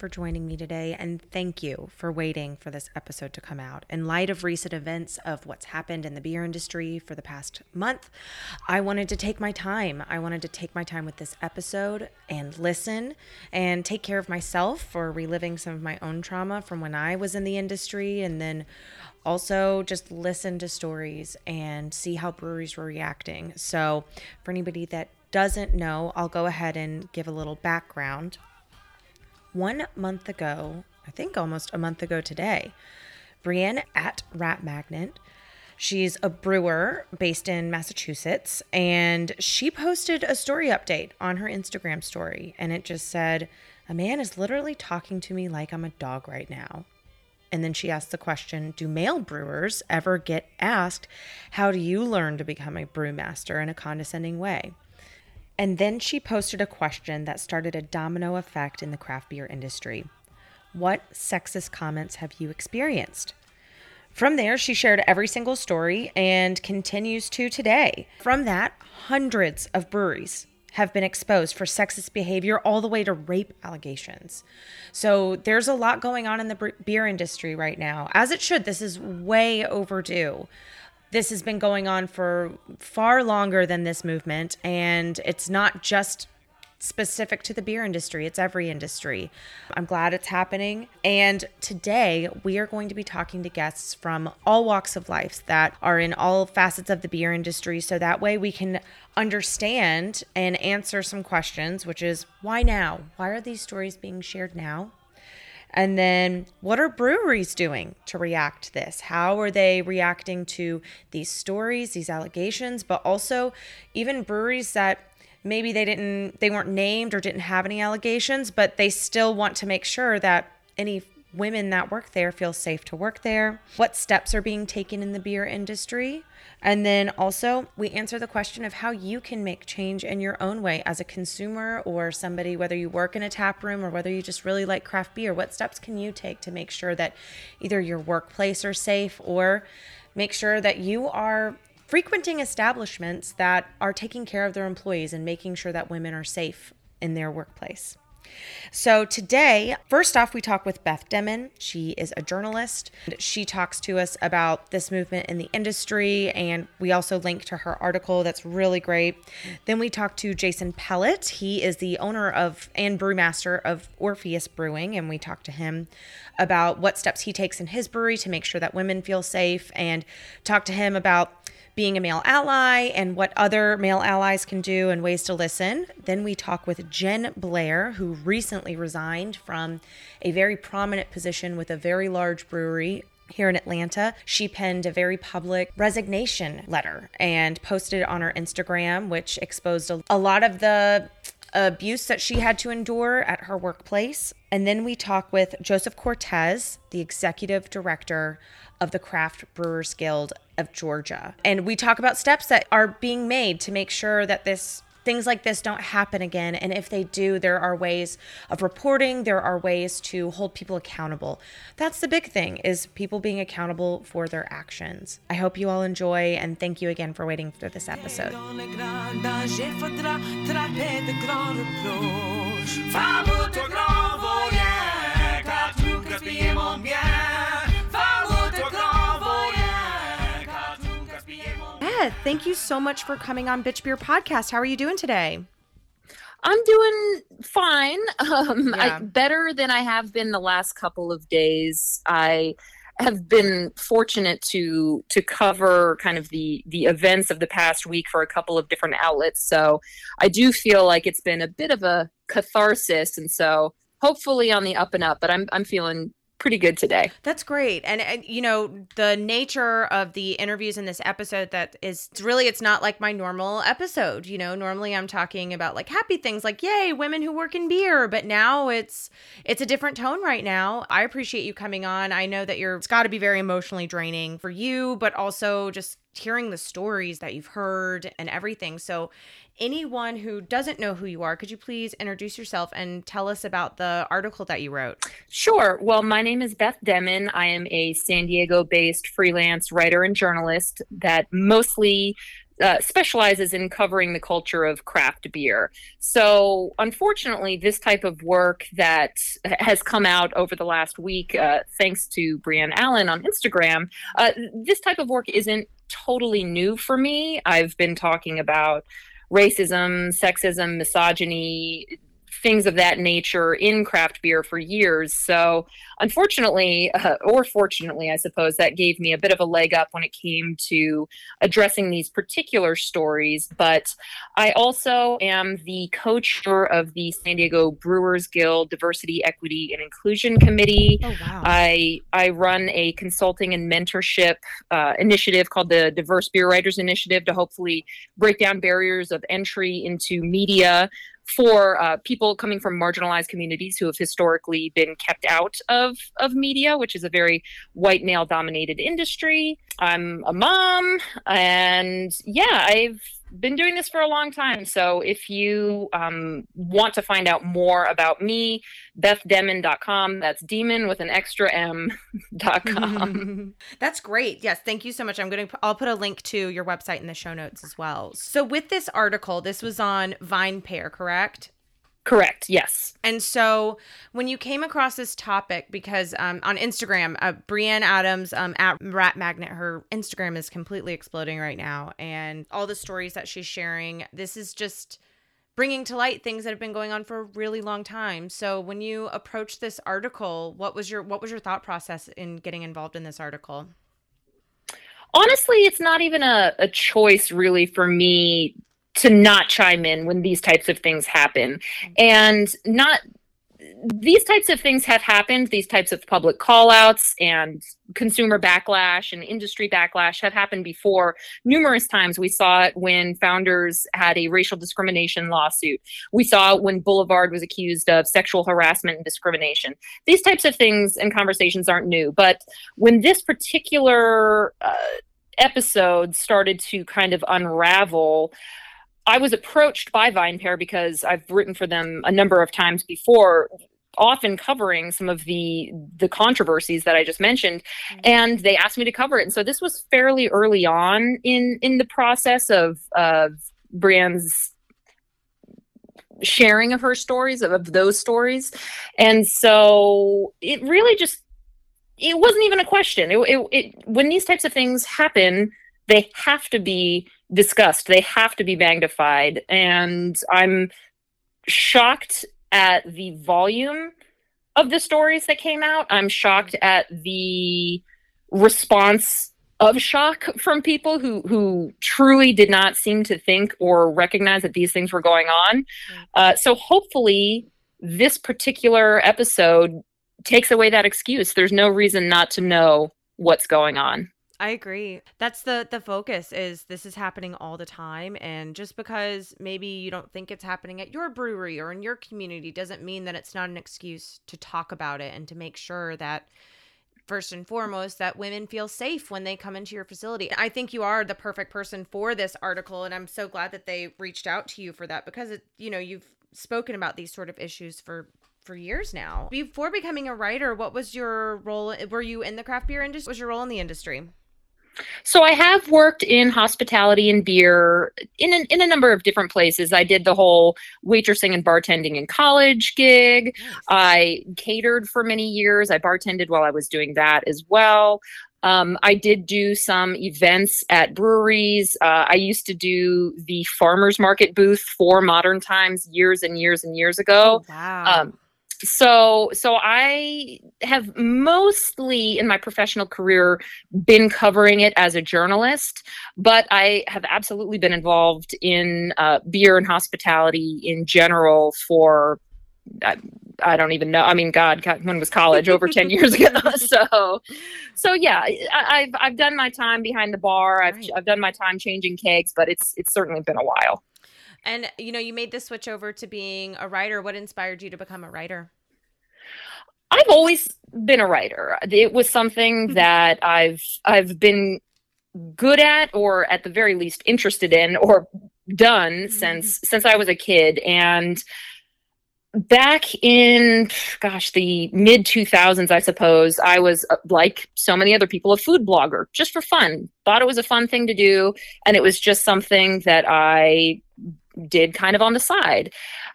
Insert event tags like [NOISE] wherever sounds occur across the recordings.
for joining me today. And thank you for waiting for this episode to come out. In light of recent events of what's happened in the beer industry for the past month, I wanted to take my time. I wanted to take my time with this episode and listen and take care of myself for reliving some of my own trauma from when I was in the industry and then also just listen to stories and see how breweries were reacting. So, for anybody that doesn't know, I'll go ahead and give a little background. One month ago, I think almost a month ago today, Brienne at Rat Magnet. She's a brewer based in Massachusetts, and she posted a story update on her Instagram story. And it just said, A man is literally talking to me like I'm a dog right now. And then she asked the question Do male brewers ever get asked, How do you learn to become a brewmaster in a condescending way? And then she posted a question that started a domino effect in the craft beer industry. What sexist comments have you experienced? From there, she shared every single story and continues to today. From that, hundreds of breweries have been exposed for sexist behavior all the way to rape allegations. So there's a lot going on in the beer industry right now. As it should, this is way overdue this has been going on for far longer than this movement. And it's not just specific to the beer industry, it's every industry. I'm glad it's happening. And today we are going to be talking to guests from all walks of life that are in all facets of the beer industry. So that way we can understand and answer some questions, which is why now? Why are these stories being shared now? And then what are breweries doing to react to this? How are they reacting to these stories, these allegations, but also even breweries that maybe they didn't they weren't named or didn't have any allegations, but they still want to make sure that any women that work there feel safe to work there. What steps are being taken in the beer industry? And then also, we answer the question of how you can make change in your own way as a consumer or somebody, whether you work in a tap room or whether you just really like craft beer. What steps can you take to make sure that either your workplace are safe or make sure that you are frequenting establishments that are taking care of their employees and making sure that women are safe in their workplace? So today, first off, we talk with Beth Demmin. She is a journalist. She talks to us about this movement in the industry, and we also link to her article that's really great. Then we talk to Jason Pellett. He is the owner of and brewmaster of Orpheus Brewing, and we talk to him about what steps he takes in his brewery to make sure that women feel safe, and talk to him about being a male ally and what other male allies can do and ways to listen. Then we talk with Jen Blair, who recently resigned from a very prominent position with a very large brewery here in Atlanta. She penned a very public resignation letter and posted it on her Instagram, which exposed a, a lot of the abuse that she had to endure at her workplace. And then we talk with Joseph Cortez, the executive director of the Craft Brewers Guild of Georgia. And we talk about steps that are being made to make sure that this things like this don't happen again. And if they do there are ways of reporting there are ways to hold people accountable. That's the big thing is people being accountable for their actions. I hope you all enjoy and thank you again for waiting for this episode thank you so much for coming on Bitch Beer Podcast. How are you doing today? I'm doing fine. [LAUGHS] Um, yeah. I, better than I have been the last couple of days. I have been fortunate to to cover kind of the the events of the past week for a couple of different outlets. So I do feel like it's been a bit of a catharsis, and so hopefully on the up and up. But I'm I'm feeling pretty good today. That's great. And, and you know, the nature of the interviews in this episode that is it's really it's not like my normal episode, you know. Normally I'm talking about like happy things like yay, women who work in beer, but now it's it's a different tone right now. I appreciate you coming on. I know that you're it's got to be very emotionally draining for you, but also just hearing the stories that you've heard and everything. So anyone who doesn't know who you are, could you please introduce yourself and tell us about the article that you wrote? Sure. Well, my name is Beth Demmin. I am a San Diego based freelance writer and journalist that mostly uh, specializes in covering the culture of craft beer. So, unfortunately, this type of work that [LAUGHS] has come out over the last week, uh, thanks to Brienne Allen on Instagram, uh, this type of work isn't totally new for me. I've been talking about racism, sexism, misogyny, things of that nature in craft beer for years. So, unfortunately, uh, or fortunately, I suppose, that gave me a bit of a leg up when it came to addressing these particular stories. But I also am the co chair of the San Diego Brewers Guild Diversity, Equity, and Inclusion Committee. Oh, wow. I, I run a consulting and mentorship uh, initiative called the Diverse Beer Writers Initiative to hopefully break down barriers of entry into media for uh, people coming from marginalized communities who have historically been kept out of, of media, which is a very white male dominated industry. I'm a mom, and yeah, I've been doing this for a long time. So if you um, want to find out more about me, bethdemmin.com. That's demon with an extra M.com. [LAUGHS] [LAUGHS] That's great. Yes. Thank you so much. I'm going to, I'll put a link to your website in the show notes as well. So with this article, this was on VinePair, correct? Correct. Yes. And so when you came across this topic, because um, on Instagram, uh, Brienne Adams um, at Rat Magnet, her Instagram is completely exploding right now, and all the stories that she's sharing, this is just bringing to light things that have been going on for a really long time. So when you approached this article, what was your what was your thought process in getting involved in this article? Honestly, it's not even a, a choice really for me to not chime in when these types of things happen. And not these types of things have happened. These types of public callouts and consumer backlash and industry backlash have happened before. Numerous times we saw it when founders had a racial discrimination lawsuit. We saw it when boulevard was accused of sexual harassment and discrimination. These types of things and conversations aren't new but when this particular uh, episode started to kind of unravel I was approached by VinePair because I've written for them a number of times before, often covering some of the the controversies that I just mentioned, mm-hmm. and they asked me to cover it. And so this was fairly early on in in the process of of Brienne's sharing of her stories of, of those stories, and so it really just it wasn't even a question. It, it, it when these types of things happen, they have to be discussed. They have to be magnified. And I'm shocked at the volume of the stories that came out. I'm shocked at the response of shock from people who who truly did not seem to think or recognize that these things were going on. Mm. Uh, so hopefully, this particular episode takes away that excuse. There's no reason not to know what's going on. I agree. That's the the focus is this is happening all the time and just because maybe you don't think it's happening at your brewery or in your community doesn't mean that it's not an excuse to talk about it and to make sure that first and foremost that women feel safe when they come into your facility. I think you are the perfect person for this article and I'm so glad that they reached out to you for that because it you know, you've spoken about these sort of issues for for years now. Before becoming a writer, what was your role? Were you in the craft beer industry? What was your role in the industry? So I have worked in hospitality and beer in a, in a number of different places. I did the whole waitressing and bartending in college gig. I catered for many years. I bartended while I was doing that as well. Um, I did do some events at breweries. Uh, I used to do the farmers market booth for Modern Times years and years and years ago. Oh, wow. Um, so so i have mostly in my professional career been covering it as a journalist but i have absolutely been involved in uh, beer and hospitality in general for I, I, don't even know. I mean, God, when was college? Over ten [LAUGHS] years ago. [LAUGHS] So, so yeah, I, have I've done my time behind the bar. I've right. I've done my time changing kegs, but it's it's certainly been a while. And you know, you made the switch over to being a writer. What inspired you to become a writer? I've always been a writer. It was something mm-hmm. that I've I've been good at or at the very least interested in or done mm-hmm. since since I was a kid and back in gosh the mid 2000s i suppose i was uh, like so many other people a food blogger just for fun thought it was a fun thing to do and it was just something that i did kind of on the side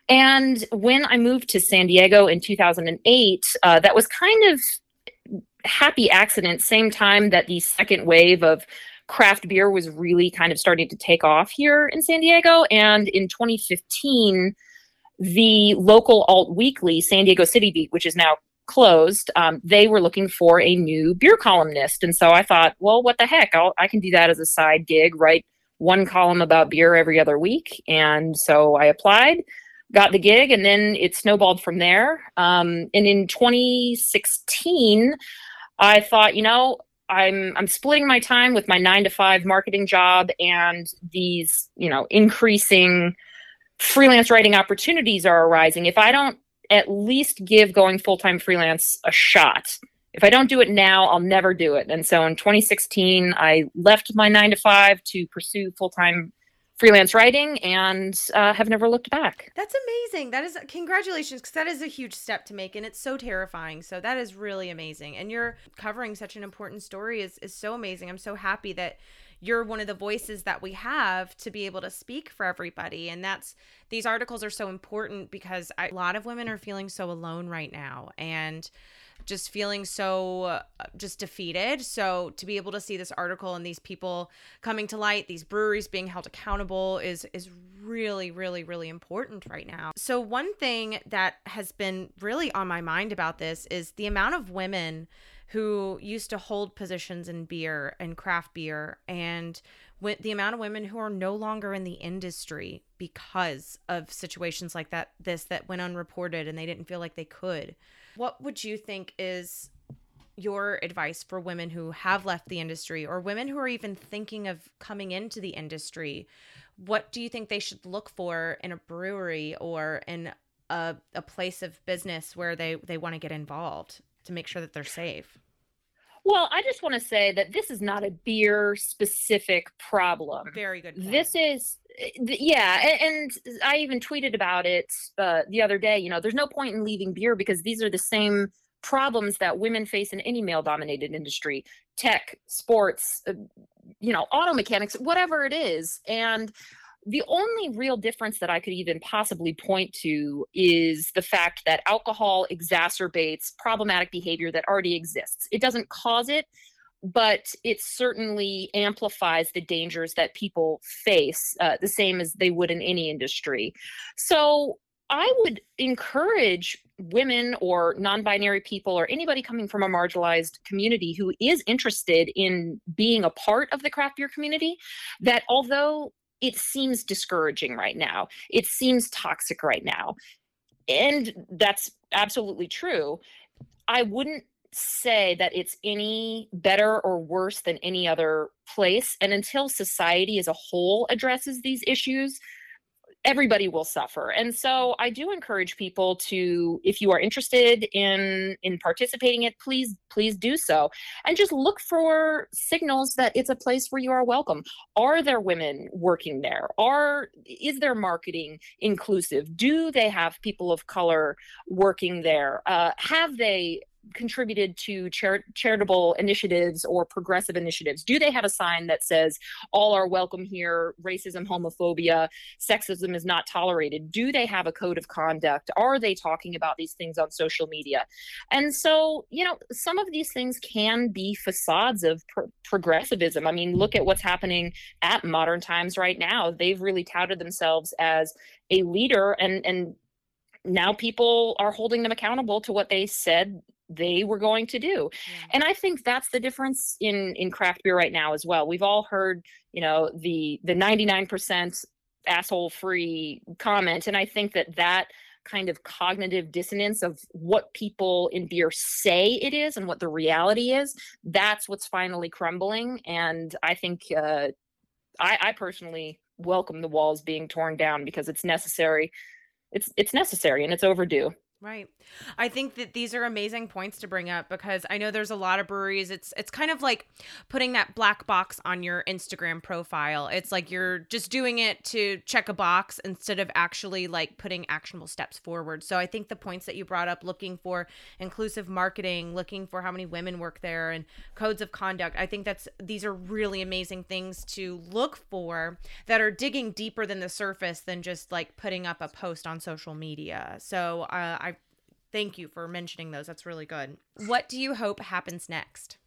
and when i moved to san diego in 2008 uh, that was kind of happy accident same time that the second wave of craft beer was really kind of starting to take off here in san diego and in 2015 the local alt weekly, San Diego City Beat, which is now closed, um, they were looking for a new beer columnist. And so I thought, well, what the heck? I'll, I can do that as a side gig, write one column about beer every other week. And so I applied, got the gig, and then it snowballed from there. Um, and in 2016, I thought, you know, I'm I'm splitting my time with my nine to five marketing job and these, you know, increasing freelance writing opportunities are arising, if I don't at least give going full time freelance a shot, if I don't do it now, I'll never do it. And so in 2016, I left my nine to five to pursue full time freelance writing and uh, have never looked back. That's amazing. That is congratulations because that is a huge step to make and it's so terrifying. So that is really amazing. And you're covering such an important story is is so amazing. I'm so happy that you're one of the voices that we have to be able to speak for everybody and that's these articles are so important because I, a lot of women are feeling so alone right now and just feeling so uh, just defeated. So to be able to see this article and these people coming to light these breweries being held accountable is is really really really important right now. So one thing that has been really on my mind about this is the amount of women who used to hold positions in beer and craft beer and the amount of women who are no longer in the industry because of situations like that this that went unreported and they didn't feel like they could what would you think is your advice for women who have left the industry or women who are even thinking of coming into the industry what do you think they should look for in a brewery or in a, a place of business where they they want to get involved to make sure that they're safe? Well, I just want to say that this is not a beer specific problem. Very good. Point. This is, yeah. And, I even tweeted about it uh, the other day. You know, there's no point in leaving beer because these are the same problems that women face in any male dominated industry tech, sports, uh, you know, auto mechanics, whatever it is. And the only real difference that I could even possibly point to is the fact that alcohol exacerbates problematic behavior that already exists. It doesn't cause it, but it certainly amplifies the dangers that people face, uh, the same as they would in any industry. So I would encourage women or non binary people or anybody coming from a marginalized community who is interested in being a part of the craft beer community that although it seems discouraging right now. It seems toxic right now. And that's absolutely true. I wouldn't say that it's any better or worse than any other place. And until society as a whole addresses these issues, everybody will suffer. And so i do encourage people to if you are interested in in participating it please please do so. And just look for signals that it's a place where you are welcome. Are there women working there? Are is their marketing inclusive? Do they have people of color working there? Uh, have they contributed to char- charitable initiatives or progressive initiatives? Do they have a sign that says all are welcome here, racism, homophobia, sexism is not tolerated? Do they have a code of conduct? Are they talking about these things on social media? And so, you know, some of these things can be facades of progressivism. I mean, look at what's happening at modern times right now. They've really touted themselves as a leader and and now people are holding them accountable to what they said they were going to do. Yeah. and i think that's the difference in in craft beer right now as well. We've all heard you know the the 99% asshole free comment and i think that that kind of cognitive dissonance of what people in beer say it is and what the reality is that's what's finally crumbling and i think uh, I, I personally welcome the walls being torn down because it's necessary. It's it's necessary and it's overdue Right. I think that these are amazing points to bring up because I know there's a lot of breweries. It's it's kind of like putting that black box on your Instagram profile. It's like you're just doing it to check a box instead of actually like putting actionable steps forward. So I think the points that you brought up looking for inclusive marketing, looking for how many women work there and codes of conduct. I think that's these are really amazing things to look for that are digging deeper than the surface than just like putting up a post on social media. So uh, I Thank you for mentioning those. That's really good. What do you hope happens next?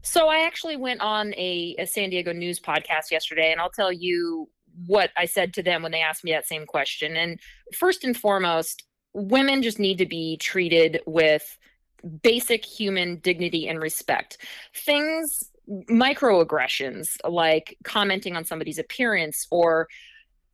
So I actually went on a, a San Diego news podcast yesterday, and I'll tell you what I said to them when they asked me that same question. And first and foremost, women just need to be treated with basic human dignity and respect. Things, microaggressions like commenting on somebody's appearance or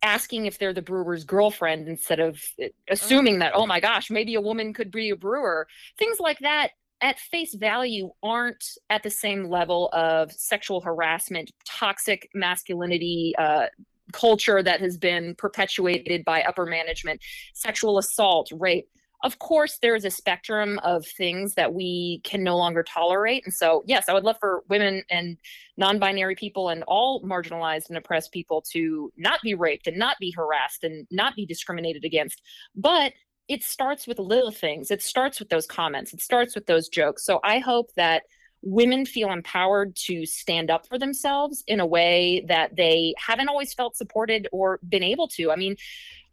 asking if they're the brewer's girlfriend instead of uh, assuming that oh my gosh maybe a woman could be a brewer. Things like that at face value aren't at the same level of sexual harassment toxic masculinity uh, culture that has been perpetuated by upper management sexual assault rape of course there is a spectrum of things that we can no longer tolerate and so yes i would love for women and non-binary people and all marginalized and oppressed people to not be raped and not be harassed and not be discriminated against but it starts with little things. It starts with those comments. It starts with those jokes. So i hope that women feel empowered to stand up for themselves in a way that they haven't always felt supported or been able to. I mean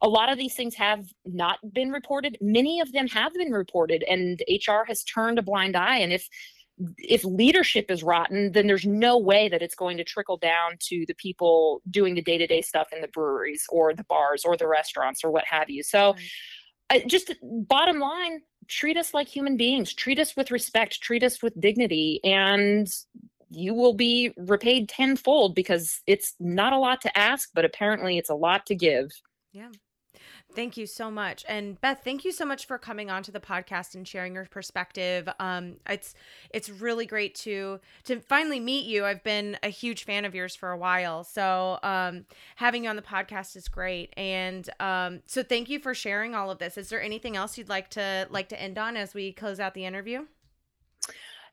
a lot of these things have not been reported. Many of them have been reported and hr has turned a blind eye. And if if leadership is rotten then there's no way that it's going to trickle down to the people doing the day-to-day stuff in the breweries or the bars or the restaurants or what have you. So right. just bottom line treat us like human beings. Treat us with respect. Treat us with dignity. And you will be repaid tenfold because it's not a lot to ask but apparently it's a lot to give. Yeah Thank you so much. And Beth, thank you so much for coming onto the podcast and sharing your perspective. Um, it's it's really great to to finally meet you. I've been a huge fan of yours for a while. So um, having you on the podcast is great. And um, so thank you for sharing all of this. Is there anything else you'd like to like to end on as we close out the interview?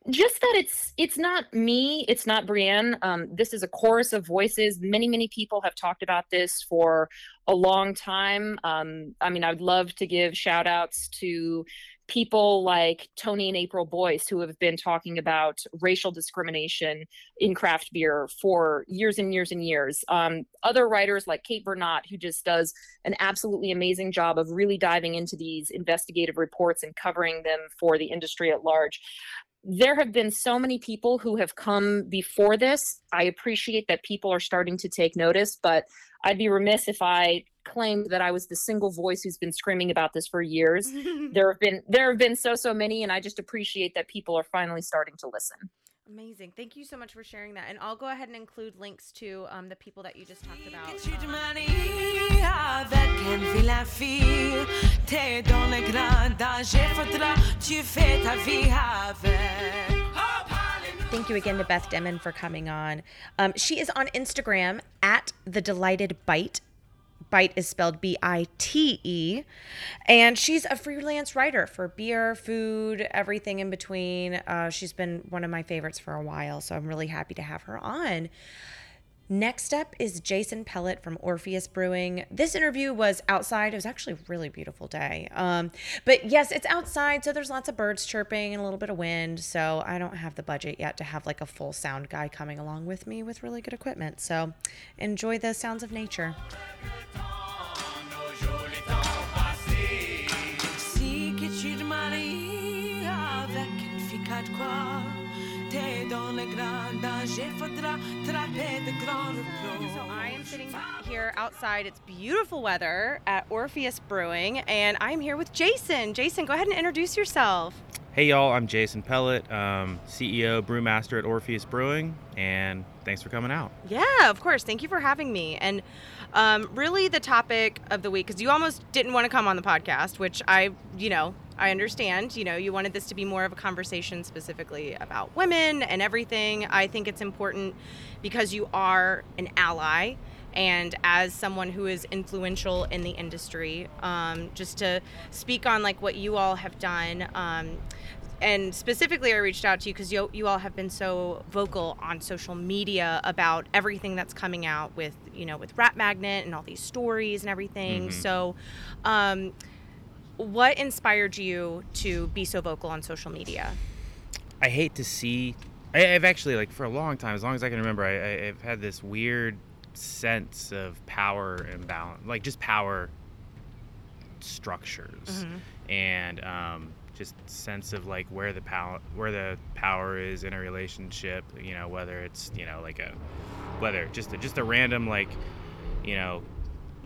Just that it's it's not me it's not brienne. Um, this is a chorus of voices. Many many people have talked about this for a long time. Um, i mean i would love to give shout outs to people like tony and april boyce who have been talking about racial discrimination in craft beer for years and years and years. Um, other writers like kate bernot who just does an absolutely amazing job of really diving into these investigative reports and covering them for the industry at large there have been so many people who have come before this. I appreciate that people are starting to take notice, but I'd be remiss if I claimed that I was the single voice who's been screaming about this for years. [LAUGHS] there have been there have been so so many and I just appreciate that people are finally starting to listen. Amazing. Thank you so much for sharing that. And I'll go ahead and include links to um, the people that you just talked about. Thank you again to Beth Demmin for coming on. Um, she is on Instagram at the Delighted Bite Bite is spelled B I T E. And she's a freelance writer for beer, food, everything in between. Uh, she's been one of my favorites for a while, so I'm really happy to have her on. Next up is Jason Pellett from Orpheus Brewing. This interview was outside. It was actually a really beautiful day. Um, but yes, it's outside, so there's lots of birds chirping and a little bit of wind. So I don't have the budget yet to have like a full sound guy coming along with me with really good equipment. So enjoy the sounds of nature. So I am sitting here outside. It's beautiful weather at Orpheus Brewing, and I'm here with Jason. Jason, go ahead and introduce yourself. Hey y'all, I'm Jason Pellett, um, CEO, brewmaster at Orpheus Brewing, and thanks for coming out. Yeah, of course. Thank you for having me. And um, really, the topic of the week, because you almost didn't want to come on the podcast, which I, you know, I understand. You know, you wanted this to be more of a conversation specifically about women and everything. I think it's important because you are an ally and as someone who is influential in the industry, um, just to speak on like what you all have done. Um, and specifically, I reached out to you because you, you all have been so vocal on social media about everything that's coming out with you know with Rat Magnet and all these stories and everything. Mm-hmm. So, um, what inspired you to be so vocal on social media? I hate to see. I, have actually like for a long time, as long as I can remember, I, I've had this weird sense of power imbalance, like just power structures, mm-hmm. and um, just sense of like where the power where the power is in a relationship. You know, whether it's you know like a whether just a, just a random like you know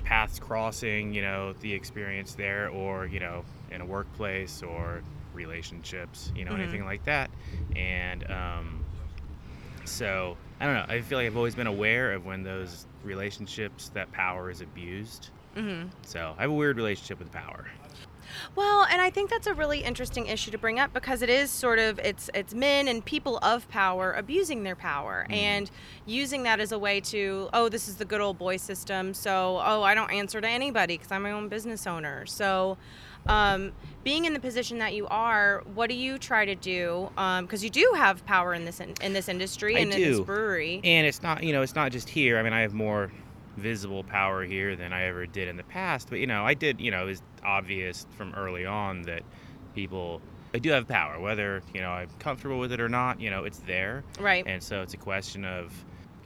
paths crossing. You know, the experience there, or you know in a workplace or relationships. You know, mm-hmm. anything like that, and um, so I don't know. I feel like I've always been aware of when those relationships, that power is abused. Mm-hmm. So I have a weird relationship with power. Well, and I think that's a really interesting issue to bring up because it is sort of it's it's men and people of power abusing their power mm. and using that as a way to oh this is the good old boy system so oh I don't answer to anybody because I'm my own business owner so um, being in the position that you are, what do you try to do? Because um, you do have power in this in, in this industry and in this brewery. And it's not, you know, it's not just here. I mean, I have more visible power here than I ever did in the past. But you know, I did. You know, it was obvious from early on that people. I do have power, whether you know I'm comfortable with it or not. You know, it's there. Right. And so it's a question of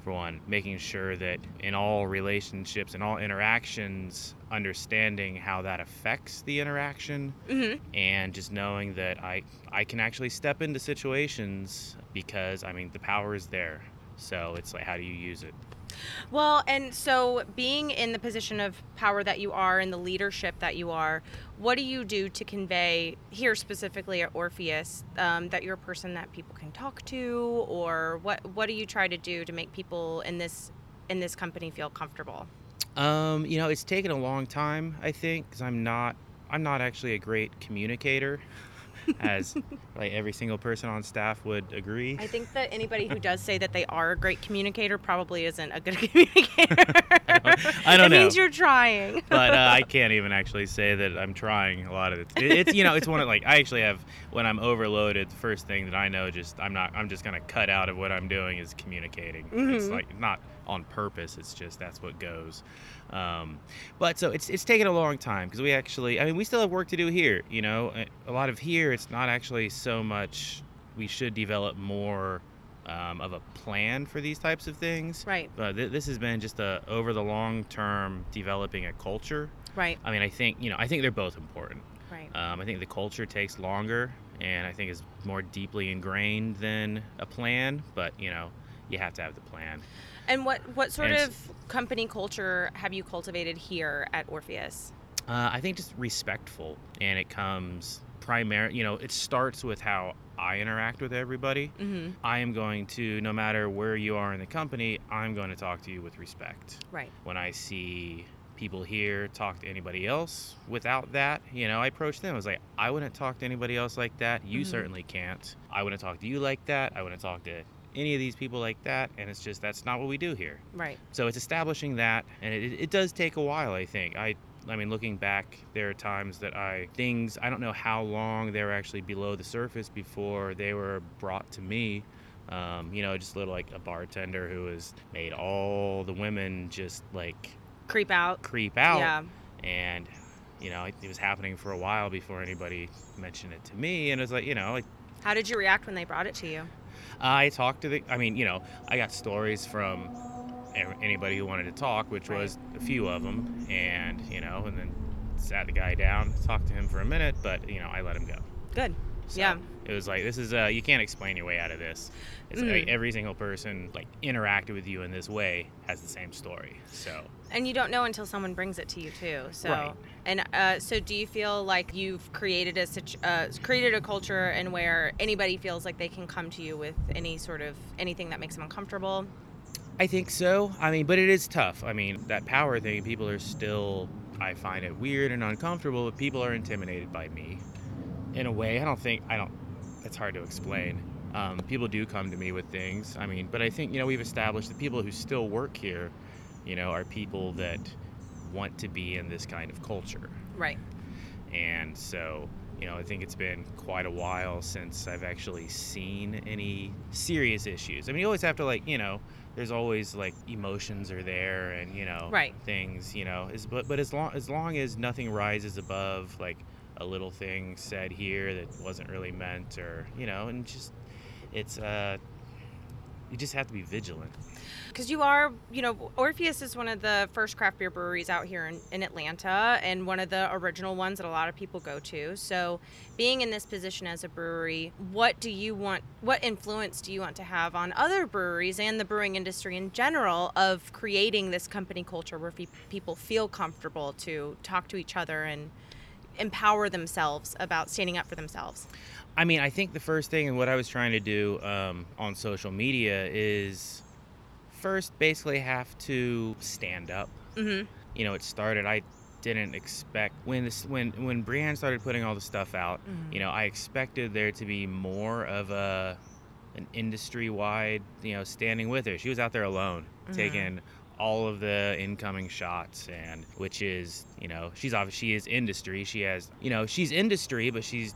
for one, making sure that in all relationships and all interactions, understanding how that affects the interaction, mm-hmm. and just knowing that I I can actually step into situations because I mean the power is there. So it's like how do you use it? Well, and so being in the position of power that you are and the leadership that you are, what do you do to convey here specifically at Orpheus um, that you're a person that people can talk to, or what what do you try to do to make people in this in this company feel comfortable? Um, you know, it's taken a long time, I think, because I'm not I'm not actually a great communicator as like every single person on staff would agree. I think that anybody who does say that they are a great communicator probably isn't a good [LAUGHS] communicator. I don't, I don't it know. means you're trying. [LAUGHS] but uh, I can't even actually say that I'm trying a lot of it. It's you know it's one of like I actually have when I'm overloaded. The first thing that I know just I'm not I'm just gonna cut out of what I'm doing is communicating. Mm-hmm. It's like not on purpose. It's just that's what goes. Um, but so it's it's taken a long time because we actually, I mean, we still have work to do here. You know, a lot of here, it's not actually so much. We should develop more um, of a plan for these types of things. Right. But th- this has been just a over the long term developing a culture. Right. I mean, I think you know, I think they're both important. Right. Um, I think the culture takes longer, and I think is more deeply ingrained than a plan. But you know, you have to have the plan. And what what sort of company culture have you cultivated here at Orpheus? Uh, I think just respectful, and it comes primary. You know, it starts with how I interact with everybody. Mm-hmm. I am going to, no matter where you are in the company, I'm going to talk to you with respect. Right. When I see people here talk to anybody else without that, you know, I approach them. I was like, I wouldn't talk to anybody else like that. You mm-hmm. certainly can't. I wouldn't talk to you like that. I wouldn't talk to any of these people like that and it's just that's not what we do here right so it's establishing that and it, it does take a while i think i I mean, looking back, there are times that I things I don't know how long they were actually below the surface before they were brought to me. Um, you know, just a little like a bartender who has made all the women just like creep out, creep out. Yeah. And you know, it, it was happening for a while before anybody mentioned it to me, and it was like, you know, like. How did you react when they brought it to you? I talked to the. I mean, you know, I got stories from anybody who wanted to talk, which right. was a few of them, and you know, and then sat the guy down, talked to him for a minute, but you know, I let him go. Good. So yeah. It was like this is uh you can't explain your way out of this. It's mm. like every single person like interacted with you in this way has the same story. So. And you don't know until someone brings it to you too. So. Right. And uh, so, do you feel like you've created a uh, created a culture and where anybody feels like they can come to you with any sort of anything that makes them uncomfortable? I think so. I mean, but it is tough. I mean, that power thing, people are still, I find it weird and uncomfortable, but people are intimidated by me in a way. I don't think, I don't, it's hard to explain. Um, people do come to me with things. I mean, but I think, you know, we've established the people who still work here you know, are people that want to be in this kind of culture. Right. And so, you know, I think it's been quite a while since I've actually seen any serious issues. I mean, you always have to like, you know, there's always like emotions are there and you know right. things you know is but but as long as long as nothing rises above like a little thing said here that wasn't really meant or you know and just it's uh you just have to be vigilant. Because you are, you know, Orpheus is one of the first craft beer breweries out here in, in, Atlanta and one of the original ones that a lot of people go to. So, being in this position as a brewery, what do you want, what influence do you want to have on other breweries and the brewing industry in general of creating this company culture where people feel comfortable to talk to each other and empower themselves about standing up for themselves? I mean, I think the first thing and what I was trying to do um, on social media is first basically have to stand up. Mm-hmm. You know, it started. I didn't expect when this when when Brienne started putting all the stuff out. Mm-hmm. You know, I expected there to be more of a an industry wide. You know, standing with her. She was out there alone, mm-hmm. taking all of the incoming shots and which is you know she's obviously she is industry she has you know she's industry but she's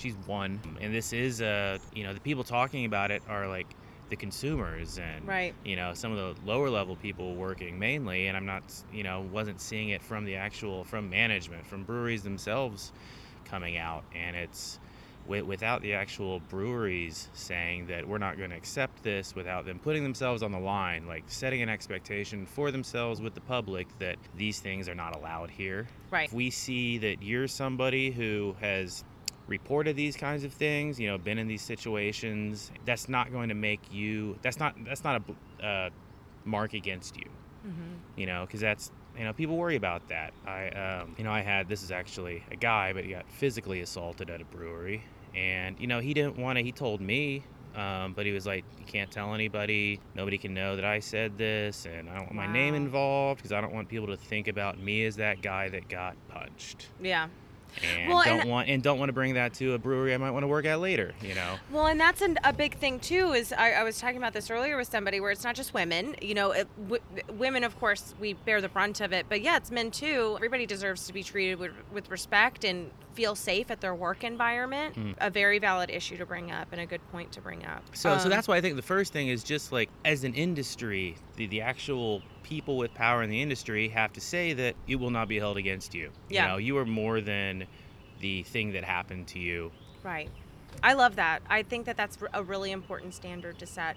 she's one, and this is uh you know the people talking about it are like the consumers and right. you know some of the lower level people working mainly and i'm not you know wasn't seeing it from the actual from management from breweries themselves coming out. And it's without the actual breweries saying that we're not going to accept this without them putting themselves on the line like setting an expectation for themselves with the public that these things are not allowed here. Right. If we see that you're somebody who has reported these kinds of things, you know, been in these situations, that's not going to make you. That's not. That's not a uh, mark against you. Mm-hmm. You know, because that's you know people worry about that. I um, you know I had this is actually a guy, but he got physically assaulted at a brewery, and you know he didn't want to. He told me. Um, but he was like, "You can't tell anybody. Nobody can know that I said this, and I don't want my name involved because I don't want people to think about me as that guy that got punched." Yeah and well, don't and, want and don't want to bring that to a brewery I might want to work at later. You know. Well, and that's an, a big thing too. Is I, I, was talking about this earlier with somebody where it's not just women. You know, it, w- women of course we bear the brunt of it, but yeah, it's men too. Everybody deserves to be treated with, with respect and feel safe at their work environment. Mm. A very valid issue to bring up and a good point to bring up. So, um, so that's why I think the first thing is just like as an industry, the, the actual people with power in the industry have to say that it will not be held against you. Yeah. You know, you are more than the thing that happened to you. Right. I love that. I think that that's a really important standard to set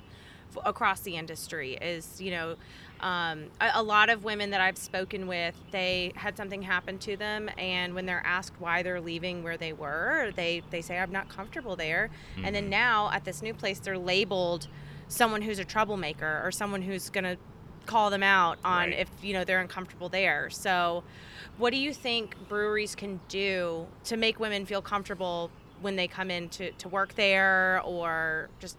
across the industry is you know um, a, a, lot of women that i've spoken with they had something happen to them and when they're asked why they're leaving where they were they they say i'm not comfortable there mm-hmm. and then mm-hmm. now at this new place they're labeled someone who's a troublemaker or someone who's going to call them out on right. if you know they're uncomfortable there. So, what do you think breweries can do to make women feel comfortable when they come in to, to work there or just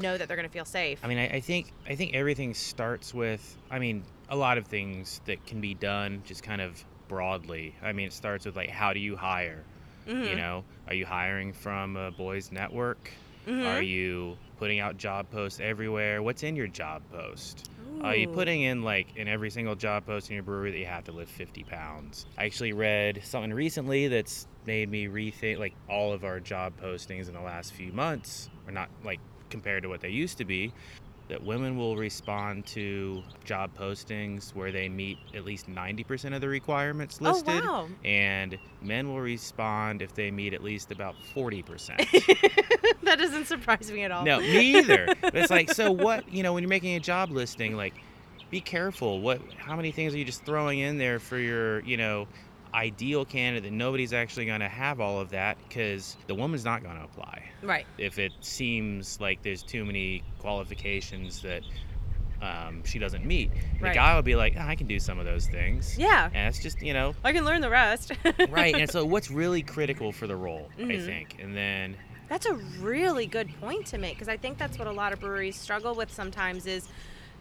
know that they're going to feel safe? I mean, I, I, think I think everything starts with I mean a lot of things that can be done just kind of broadly. I mean, it starts with like how do you hire? Mm-hmm. You know, are you hiring from a boys network? Mm-hmm. Are you putting out job posts everywhere? What's in your job post? Are you putting in like in every single job post in your brewery that you have to lift 50 pounds? I actually read something recently that's made me rethink like all of our job postings in the last few months are not like compared to what they used to be that women will respond to job postings where they meet at least 90% of the requirements oh, listed. Oh, wow. And men will respond if they meet at least about 40%. [LAUGHS] that doesn't surprise me at all. No, me either. it's like, so what, you know, when you're making a job listing, like, be careful. What, how many things are you just throwing in there for your, you know, ideal candidate, nobody's actually going to have all of that because the woman's not going to apply. Right. If it seems like there's too many qualifications that um, she doesn't meet. The right. guy will be like, oh, I can do some of those things. Yeah. And it's just, you know. I can learn the rest. [LAUGHS] right. And so what's really critical for the role, mm-hmm. I think. And then. That's a really good point to make because I think that's what a lot of breweries struggle with sometimes is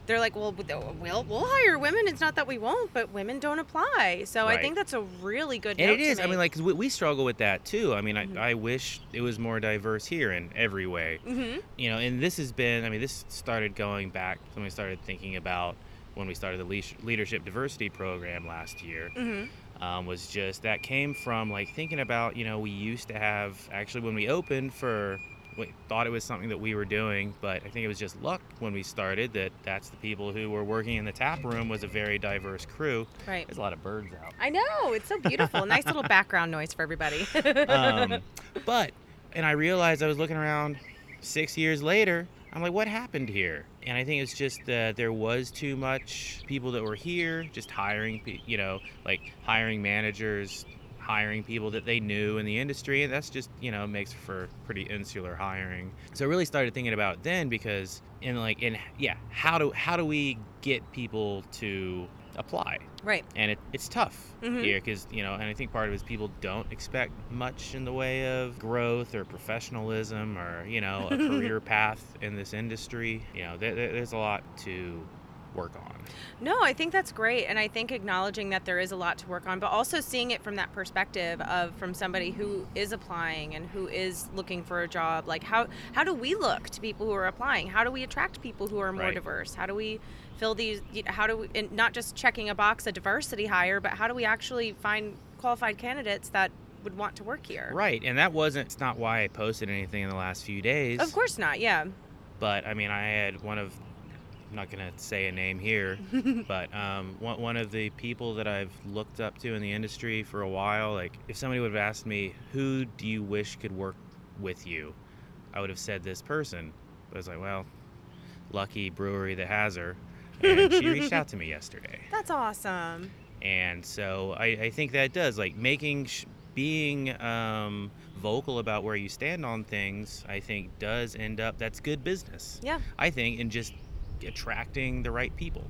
they're like, well, we'll we'll hire women. It's not that we won't, but women don't apply. So right. I think that's a really good. And it is. I mean, like, we, we, struggle with that too. I mean, mm-hmm. I, I wish it was more diverse here in every way. Mm-hmm. You know, and this has been. I mean, this started going back when we started thinking about when we started the leadership diversity program last year. Mm-hmm. Um, was just that came from like thinking about you know we used to have actually when we opened for thought it was something that we were doing, but I think it was just luck when we started that that's the people who were working in the tap room was a very diverse crew. Right. There's a lot of birds out. I know. It's so beautiful. nice little background noise for everybody. [LAUGHS] um, but, and I realized I was looking around six years later. I'm like, what happened here? And I think it's just that there was too much people that were here, just hiring, you know, like hiring managers, hiring people that they knew in the industry and that's just you know makes for pretty insular hiring. So I really started thinking about then because in like in yeah how do how do we get people to apply? Right. And it, it's tough mm-hmm. here because you know and i think part of it is people don't expect much in the way of growth or professionalism or you know a [LAUGHS] career path in this industry. You know there, there's a lot to work on. No, I think that's great. And I think acknowledging that there is a lot to work on, but also seeing it from that perspective of from somebody who is applying and who is looking for a job. Like how how do we look to people who are applying? How do we attract people who are more right. diverse? How do we fill these how do we not just checking a box a diversity hire, but how do we actually find qualified candidates that would want to work here? Right. And that wasn't it's not why I posted anything in the last few days. Of course not. Yeah. But I mean, I had one of I'm not going to say a name here, [LAUGHS] but um, one, one of the people that I've looked up to in the industry for a while, like if somebody would have asked me, who do you wish could work with you? I would have said this person. But I was like, well, lucky brewery that has her. And she reached out to me [LAUGHS] yesterday. That's awesome. And so I, I think that does, like making, sh- being um, vocal about where you stand on things, I think does end up, that's good business. Yeah. I think, and just attracting the right people.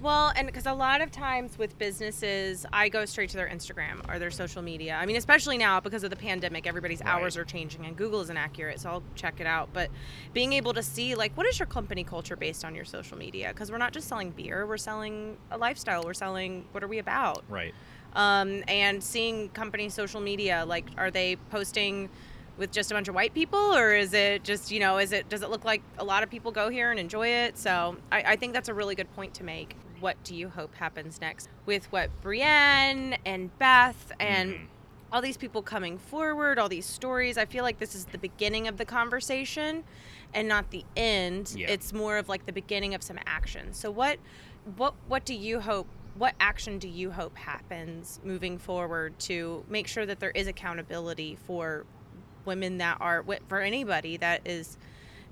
Well, and because a lot of times with businesses, I go straight to their Instagram or their social media. I mean, especially now because of the pandemic, everybody's right. hours are changing and Google isn't accurate, so I'll check it out. But being able to see, like, what is your company culture based on your social media? Because we're not just selling beer, we're selling a lifestyle, we're selling what are we about? Right. Um, and seeing company social media, like, are they posting with just a bunch of white people or is it just you know is it does it look like a lot of people go here and enjoy it? So i, I think that's a really good point to make. What do you hope happens next with what brienne and beth and mm-hmm. all these people coming forward all these stories? I feel like this is the beginning of the conversation and not the end. Yeah. it's more of like the beginning of some action. So what what what do you hope what action do you hope happens moving forward to make sure that there is accountability for women that are for anybody that is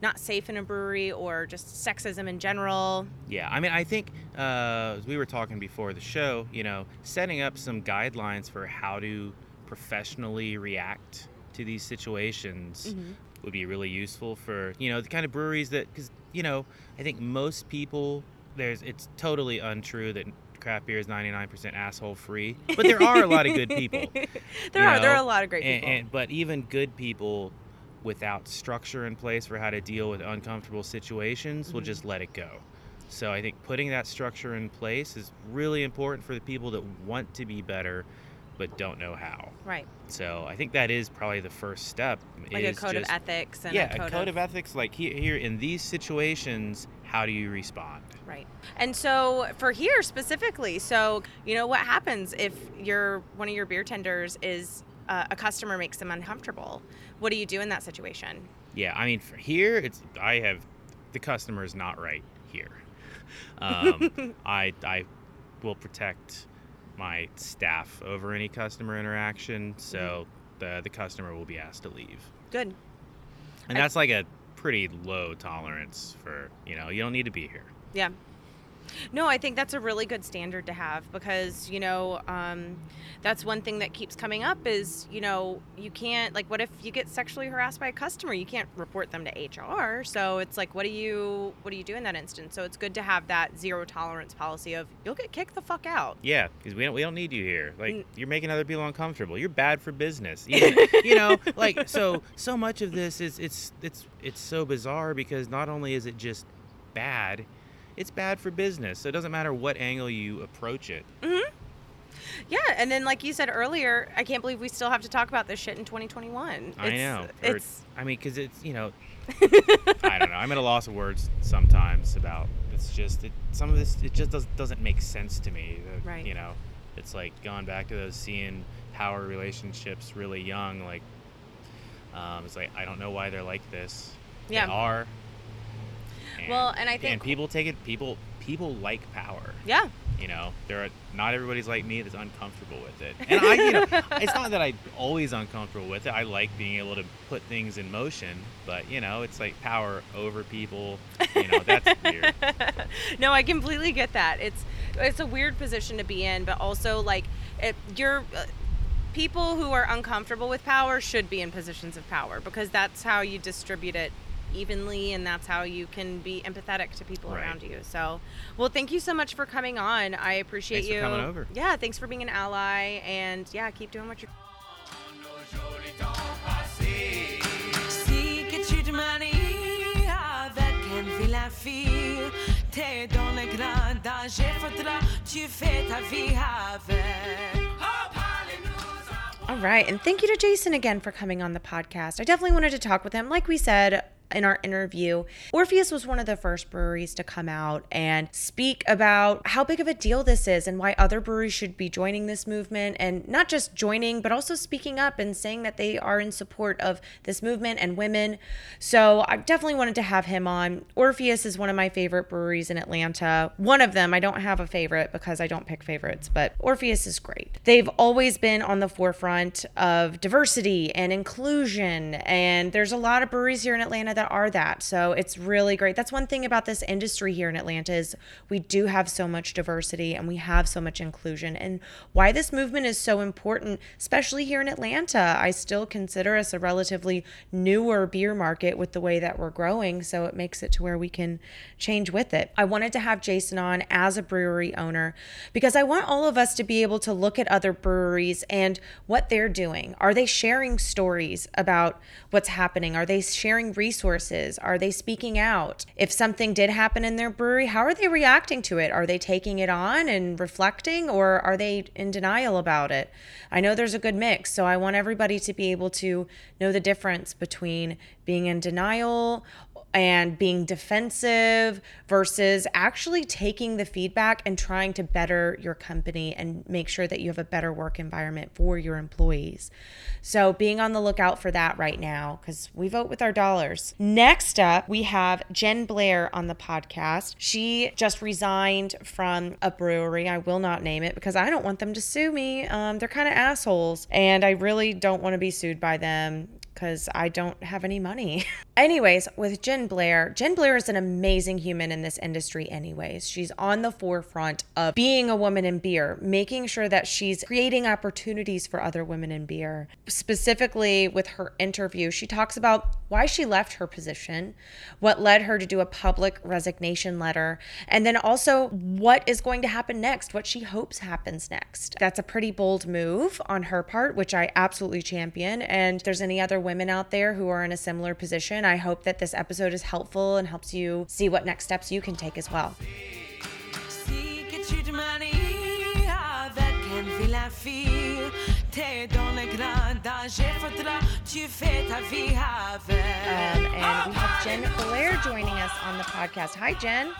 not safe in a brewery or just sexism in general. Yeah, I mean, I think uh, we were talking before the show, you know, setting up some guidelines for how to professionally react to these situations mm-hmm. would be really useful for, you know, the kind of breweries that, because, you know, I think most people, there's, it's totally untrue that craft beer is 99% asshole free, but there are a lot of good people. [LAUGHS] there are know? there are a lot of great people. And, and, but even good people without structure in place for how to deal with uncomfortable situations mm-hmm. will just let it go. So I think putting that structure in place is really important for the people that want to be better but don't know how. Right. So I think that is probably the first step. Like a code just, of ethics and yeah, a code, a code of, of, ethics. Like here, here in these situations, how do you respond? Right. And so for here specifically, so you know what happens if your one of your beer tenders is uh, a customer makes them uncomfortable? What do you do in that situation? Yeah, I mean for here, it's I have the customer is not right here. Um, [LAUGHS] I I will protect my staff over any customer interaction, so mm-hmm. the the customer will be asked to leave. Good. And that's like a pretty low tolerance for you know you don't need to be here. Yeah. No, I think that's a really good standard to have because, you know, um, that's one thing that keeps coming up is, you know, you can't, like, what if you get sexually harassed by a customer? You can't report them to HR. So it's like, what do you, what do you do in that instance? So it's good to have that zero tolerance policy of you'll get kicked the fuck out. Yeah, because we don't, we don't need you here. Like, you're making other people uncomfortable. You're bad for business. [LAUGHS] You, you know, like, so, so much of this is, it's, it's, it's so bizarre because not only is it just bad, it's bad for business. So it doesn't matter what angle you approach it. Mm-hmm. Yeah, and then like you said earlier, I can't believe we still have to talk about this shit in 2021. I know. It's. I mean, because it's you know, [LAUGHS] I don't know. I'm at a loss of words sometimes about It's just it, some of this it just does, doesn't make sense to me. Right. You know, it's like going back to those seeing power relationships really young. Like, um, it's like I don't know why they're like this. Yeah. They are. And, well, and I think and people take it. People people like power. Yeah. You know, there are not everybody's like me that's uncomfortable with it, [LAUGHS] and I, you know, it's not that I'm always uncomfortable with it. I like being able to put things in motion, but you know, it's like power over people. You know, that's [LAUGHS] weird. no, I completely get that. It's it's a weird position to be in, but also like it, you're. Uh, people who are uncomfortable with power should be in positions of power because that's how you distribute it evenly and that's how you can be empathetic to people right. around you so well thank you so much for coming on i appreciate thanks you for coming over yeah thanks for being an ally and yeah keep doing what you're T'es dans le grand danger, faudra tu fais ta vie avec. All right. And thank you to Jason again for coming on the podcast. I definitely wanted to talk with him. Like we said, in our interview, Orpheus was one of the first breweries to come out and speak about how big of a deal this is and why other breweries should be joining this movement and not just joining, but also speaking up and saying that they are in support of this movement and women. So I definitely wanted to have him on. Orpheus is one of my favorite breweries in Atlanta. One of them, I don't have a favorite because I don't pick favorites, but Orpheus is great. They've always been on the forefront of diversity and inclusion, and there's a lot of breweries here in Atlanta that are that. So it's really great. That's one thing about this industry here in Atlanta is we do have so much diversity and we have so much inclusion. And why this movement is so important, especially here in Atlanta, I still consider us a relatively newer beer market with the way that we're growing. So it makes it to where we can change with it. I wanted to have Jason on as a brewery owner because I want all of us to be able to look at other breweries and what they're doing. Are they sharing stories about what's happening? Are they sharing resources? Resources? Are they speaking out? If something did happen in their brewery, how are they reacting to it? Are they taking it on and reflecting, or are they in denial about it? I know there's a good mix, so I want everybody to be able to know the difference between being in denial and being defensive versus actually taking the feedback and trying to better your company and make sure that you have a better work environment for your employees. So, being on the lookout for that right now because we vote with our dollars. Next up, we have Jen Blair on the podcast. She just resigned from a brewery. I will not name it because I don't want them to sue me. Um, they're kind of assholes, and I really don't want to be sued by them because I don't have any money. [LAUGHS] anyways, with Jen Blair, Jen Blair is an amazing human in this industry, anyways. She's on the forefront of being a woman in beer, making sure that she's creating opportunities for other women in beer. Specifically, with her interview, she talks about why she left her position, what led her to do a public resignation letter, and then also what is going to happen next, what she hopes happens next. That's a pretty bold move on her part, which I absolutely champion. And if there's any other women out there who are in a similar position, I hope that this episode is helpful and helps you see what next steps you can take as well. Um, and we have Jen Blair joining us on the podcast. Hi, Jen.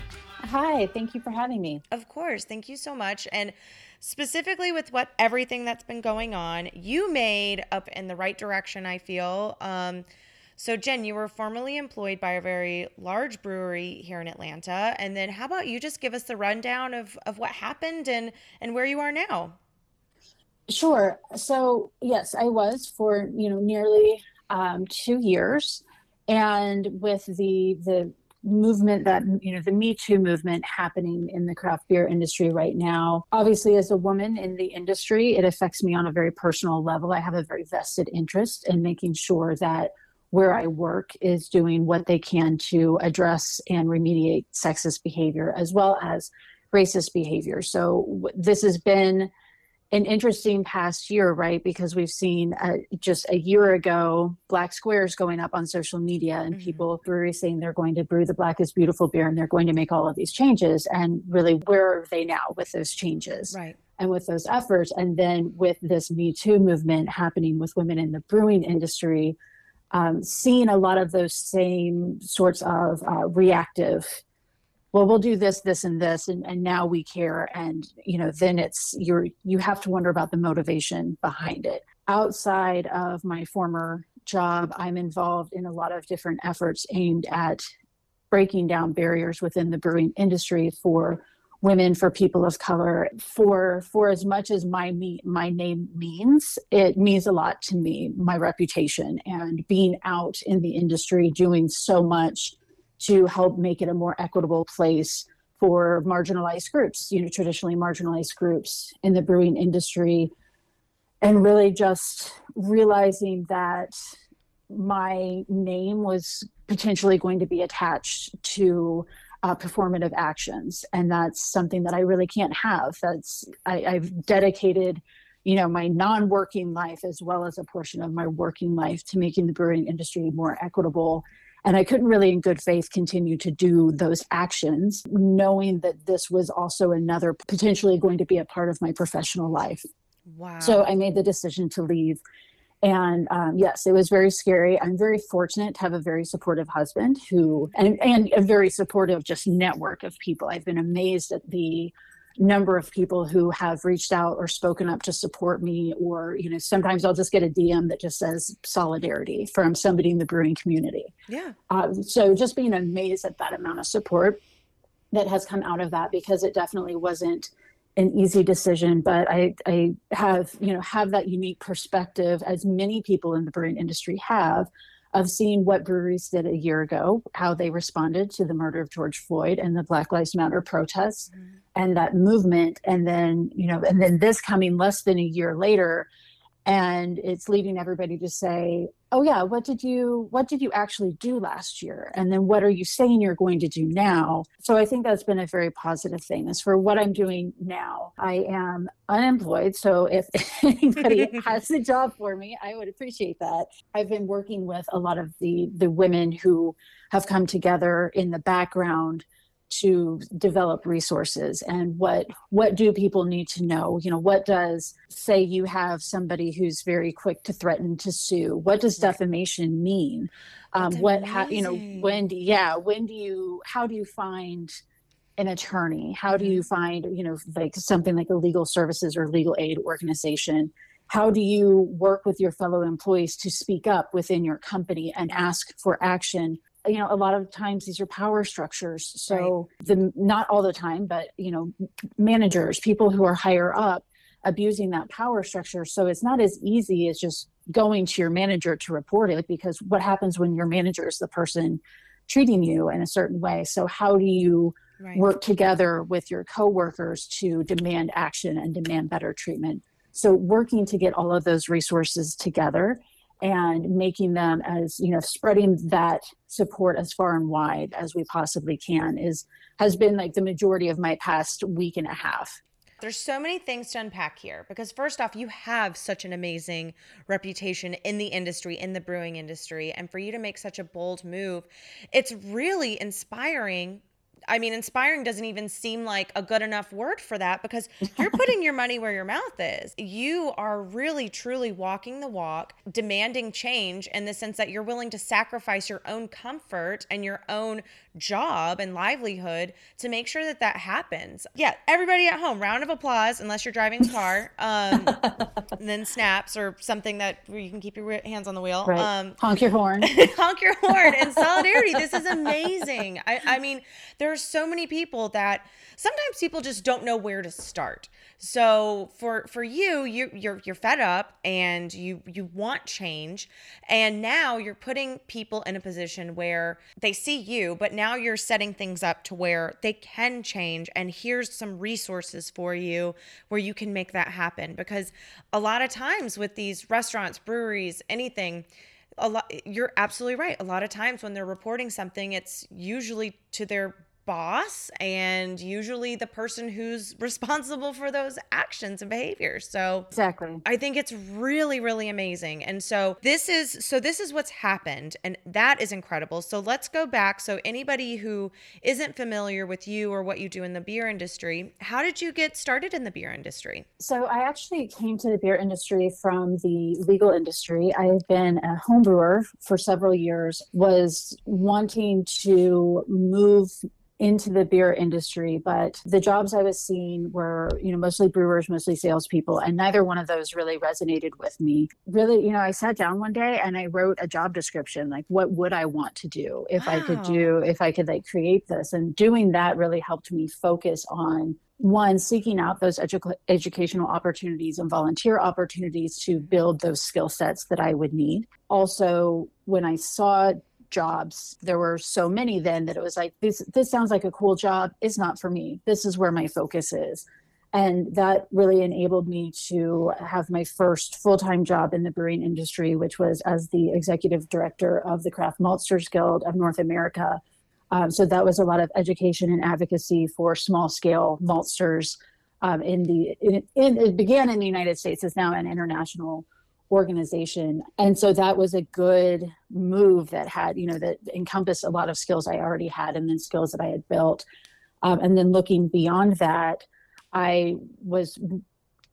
Hi, thank you for having me. Of course. Thank you so much. And specifically with what everything that's been going on, you made up in the right direction, I feel. Um, so, Jen, you were formerly employed by a very large brewery here in Atlanta. And then, how about you just give us the rundown of, of what happened and, and where you are now? Sure. So, yes, I was for, you know, nearly um, two years. And with the, the movement that you know the me too movement happening in the craft beer industry right now obviously as a woman in the industry it affects me on a very personal level i have a very vested interest in making sure that where i work is doing what they can to address and remediate sexist behavior as well as racist behavior so this has been an interesting past year, right? Because we've seen uh, just a year ago black squares going up on social media and mm-hmm. people breweries saying they're going to brew the black is beautiful beer and they're going to make all of these changes. And really, where are they now with those changes? Right. And with those efforts, and then with this Me Too movement happening with women in the brewing industry, um, seeing a lot of those same sorts of uh, reactive well we'll do this this and this and, and now we care. And you know then it's you're you have to wonder about the motivation behind it. Outside of my former job i'm involved in a lot of different efforts aimed at breaking down barriers within the brewing industry for women for people of color for for as much as my me, my name means it means a lot to me my reputation and being out in the industry doing so much to help make it a more equitable place for marginalized groups you know traditionally marginalized groups in the brewing industry. And really just realizing that my name was potentially going to be attached to uh, performative actions. And that's something that i really can't have. That's I, i've dedicated you know my non-working life as well as a portion of my working life to making the brewing industry more equitable. And i couldn't really in good faith continue to do those actions knowing that this was also another potentially going to be a part of my professional life. Wow. So i made the decision to leave and um, yes, it was very scary. I'm very fortunate to have a very supportive husband who, and, and a very supportive just network of people. I've been amazed at the number of people who have reached out or spoken up to support me or you know sometimes i'll just get a dm that just says solidarity from somebody in the brewing community yeah um, so just being amazed at that amount of support that has come out of that because it definitely wasn't an easy decision, but I, I have, you know, have that unique perspective as many people in the brewing industry have of seeing what breweries did a year ago, how they responded to the murder of George Floyd and the Black Lives Matter protests mm-hmm. and that movement. And then, you know, and then this coming less than a year later, and it's leading everybody to say oh yeah what did you what did you actually do last year? And then what are you saying you're going to do now? So i think that's been a very positive thing as for what i'm doing now i am unemployed. So if [LAUGHS] anybody [LAUGHS] has a job for me i would appreciate that. I've been working with a lot of the the women who have come together in the background to develop resources and what what do people need to know? You know what does say you have somebody who's very quick to threaten to sue what does defamation mean? Um, what how you know when do, yeah when do you how do you find an attorney? How do you mm-hmm. find you know like something like a legal services or legal aid organization? How do you work with your fellow employees to speak up within your company and ask for action you know a lot of times these are power structures so right. the not all the time but you know managers people who are higher up abusing that power structure so it's not as easy as just going to your manager to report it because what happens when your manager is the person treating you in a certain way so how do you right. work together with your coworkers to demand action and demand better treatment so working to get all of those resources together and making them as you know spreading that support as far and wide as we possibly can is has been like the majority of my past week and a half. There's so many things to unpack here because first off you have such an amazing reputation in the industry in the brewing industry and for you to make such a bold move it's really inspiring I mean, inspiring doesn't even seem like a good enough word for that because [LAUGHS] you're putting your money where your mouth is. You are really, truly walking the walk, demanding change in the sense that you're willing to sacrifice your own comfort and your own job and livelihood to make sure that that happens. Yeah, everybody at home, round of applause, unless you're driving a car, um, [LAUGHS] then snaps or something that where you can keep your hands on the wheel. Right. Um, honk your horn. [LAUGHS] honk your horn in solidarity. This is amazing. I, I mean, there are so many people that sometimes people just don't know where to start. So for for you, you you're you're fed up and you you want change, and now you're putting people in a position where they see you, but now you're setting things up to where they can change. And here's some resources for you where you can make that happen. Because a lot of times with these restaurants, breweries, anything a lot you're absolutely right a lot of times when they're reporting something it's usually to their boss and usually the person who's [LAUGHS] responsible for those actions and behaviors. So Exactly. I think it's really really amazing. And so this is so this is what's happened and that is incredible. So let's go back so anybody who isn't familiar with you or what you do in the beer industry, how did you get started in the beer industry? So I actually came to the beer industry from the legal industry. I have been a home brewer for several years was wanting to move into the beer industry, but the jobs I was seeing were, you know, mostly brewers, mostly salespeople, and neither one of those really resonated with me. Really, you know, I sat down one day and I wrote a job description, like what would I want to do if wow. I could do, if I could like create this, and doing that really helped me focus on one seeking out those edu- educational opportunities and volunteer opportunities to build those skill sets that I would need. Also, when I saw jobs. There were so many then that it was like this this sounds like a cool job. It's not for me. This is where my focus is. And that really enabled me to have my first full-time job in the brewing industry which was as the executive director of the craft maltsters guild of north america. Um, so that was a lot of education and advocacy for small scale maltsters um, in the in, in, it began in the united states is now an international organization. And so that was a good move that had you know that encompassed a lot of skills i already had and then skills that i had built. Um, and then looking beyond that i was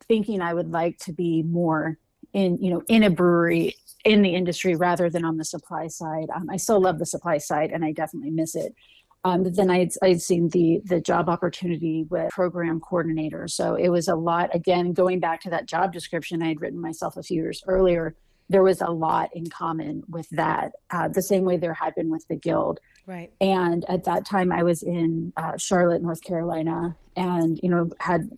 thinking i would like to be more in you know in a brewery in the industry rather than on the supply side. Um, i still love the supply side and i definitely miss it um, then I'd, I'd seen the the job opportunity with program coordinator. So it was a lot. Again, going back to that job description I had written myself a few years earlier, there was a lot in common with that. Uh, the same way there had been with the guild. Right. And at that time, I was in uh, Charlotte, North Carolina, and you know had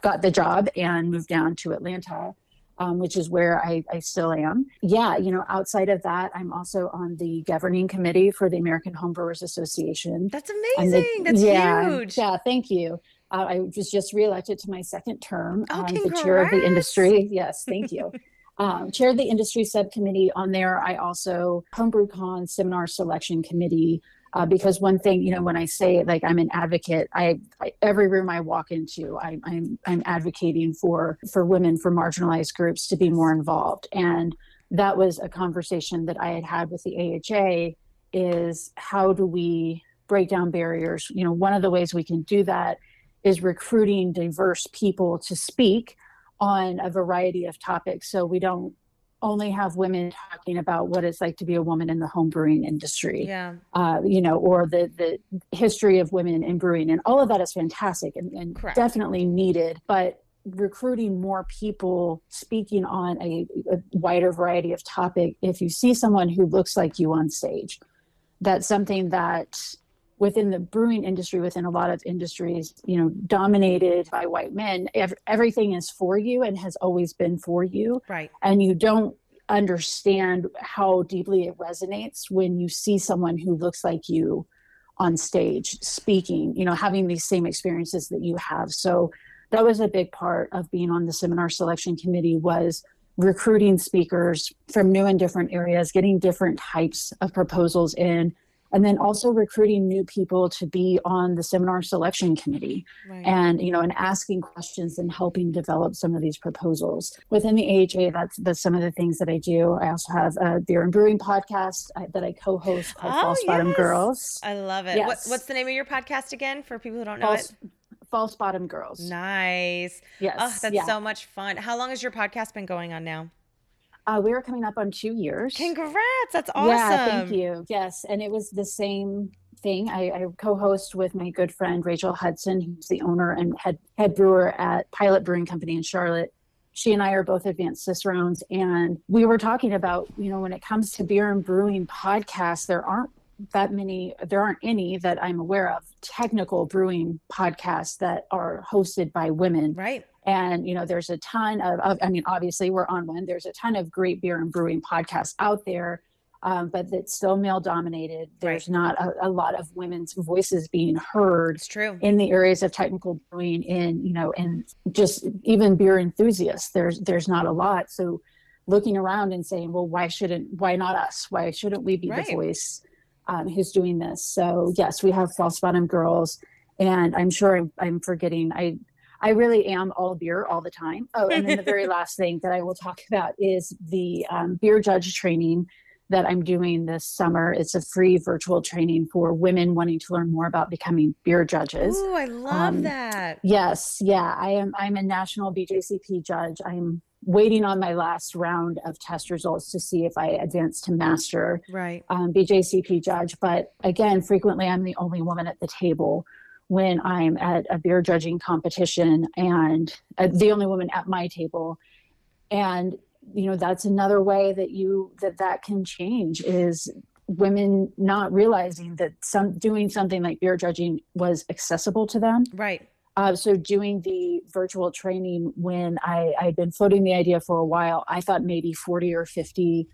got the job and moved down to Atlanta um, which is where I, I still am. Yeah, you know, outside of that, I'm also on the governing committee for the American Homebrewers Association. That's amazing. The, That's yeah, huge. Yeah, thank you. Uh, I was just reelected to my second term. Oh, um, the chair of the industry. [LAUGHS] Yes, thank you. um, chair of the industry subcommittee on there. I also HomebrewCon seminar selection committee uh, because one thing you know when i say like i'm an advocate I, I every room i walk into I, I'm, I'm advocating for for women for marginalized groups to be more involved. And that was a conversation that i had had with the aha is how do we break down barriers? You know one of the ways we can do that is recruiting diverse people to speak on a variety of topics. So we don't only have women talking about what it's like to be a woman in the home brewing industry. Yeah. Uh, you know, or the the history of women in brewing, and all of that is fantastic and, and definitely needed. But recruiting more people speaking on a, a wider variety of topic. If you see someone who looks like you on stage, that's something that within the brewing industry within a lot of industries you know dominated by white men ev- everything is for you and has always been for you. Right. And you don't understand how deeply it resonates when you see someone who looks like you on stage speaking you know having these same experiences that you have. So that was a big part of being on the seminar selection committee was recruiting speakers from new and different areas getting different types of proposals in and then also recruiting new people to be on the seminar selection committee right. and you know and asking questions and helping develop some of these proposals. Within the aha that's that's some of the things that i do. I also have a beer and brewing podcast uh, that i co-host called oh, false yes. bottom girls. I love it. Yes. what, what's the name of your podcast again for people who don't know false, it? False bottom girls. Nice. Yes oh that's yeah. so much fun. How long has your podcast been going on now uh, we were coming up on two years. Congrats! That's awesome. Yeah, thank you. Yes, and it was the same thing. I, I, co-host with my good friend Rachel Hudson, who's the owner and head head brewer at Pilot Brewing Company in Charlotte. She and I are both advanced cicerones, and we were talking about you know when it comes to beer and brewing podcasts, there aren't that many there aren't any that i'm aware of technical brewing podcasts that are hosted by women right and you know there's a ton of, of i mean obviously we're on one. There's a ton of great beer and brewing podcasts out there um, but it's still male dominated. There's right. not a, a, lot of women's voices being heard it's true. in the areas of technical brewing in you know and just even beer enthusiasts. There's there's not a lot. So looking around and saying well why shouldn't why not us? Why shouldn't we be right. the voice um, who's doing this? So yes we have false bottom girls and i'm sure I'm, I'm forgetting i I really am all beer all the time. Oh, and then the very [LAUGHS] last thing that I will talk about is the um, beer judge training that I'm doing this summer. It's a free virtual training for women wanting to learn more about becoming beer judges. Oh, I love um, that. Yes, yeah. I am I'm a national BJCP judge. I'm waiting on my last round of test results to see if I advance to master, right? Um, BJCP judge. But again, frequently I'm the only woman at the table when I'm at a beer judging competition and uh, the only woman at my table. And you know that's another way that you that that can change is women not realizing that some doing something like beer judging was accessible to them right uh, so doing the virtual training when I I had been floating the idea for a while, I thought maybe 40 or 50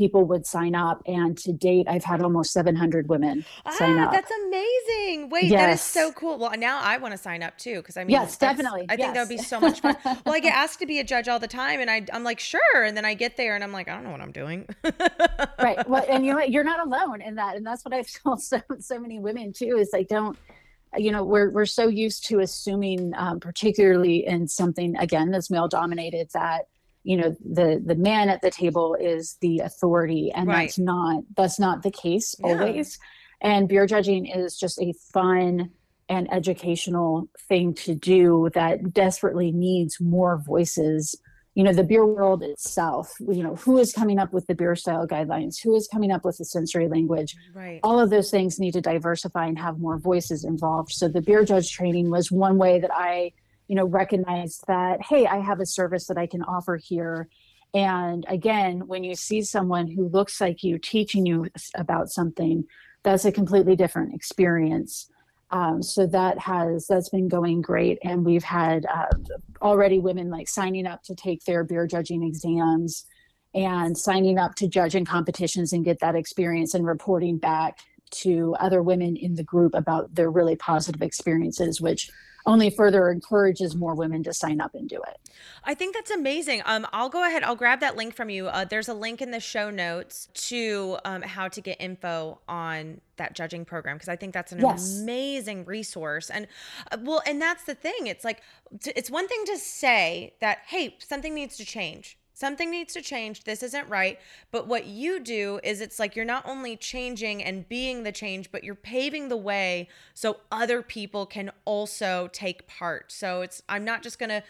people would sign up and to date i've had almost 700 women ah, sign up. that's amazing. Wait yes. that is so cool. Well now i want to sign up too because i mean yes definitely. I yes. think that would be so much fun. [LAUGHS] Well i get asked to be a judge all the time and I, i'm like sure and then i get there and i'm like i don't know what i'm doing. Right. Well and you know what you're not alone in that and that's what i've [LAUGHS] told so, so many women too is like don't you know we're we're so used to assuming um, particularly in something again that's male dominated that you know the the man at the table is the authority and right. that's not that's not the case yeah. always. And beer judging is just a fun and educational thing to do that desperately needs more voices. You know the beer world itself you know who is coming up with the beer style guidelines? Who is coming up with the sensory language? Right. All of those things need to diversify and have more voices involved. So the beer judge training was one way that i you know recognize that hey i have a service that i can offer here. And again when you see someone who looks like you teaching you about something that's a completely different experience. Um, so that has that's been going great, and we've had uh, already women like signing up to take their beer judging exams and signing up to judge in competitions and get that experience and reporting back to other women in the group about their really positive experiences, which only further encourages more women to sign up and do it. I think that's amazing. Um, I'll go ahead. I'll grab that link from you. Uh, there's a link in the show notes to um, how to get info on that judging program because I think that's an yes. amazing resource. And uh, well, and that's the thing. It's like it's one thing to say that hey, something needs to change something needs to change. This isn't right. But what you do is it's like you're not only changing and being the change, but you're paving the way so other people can also take part. So it's, I'm not just going to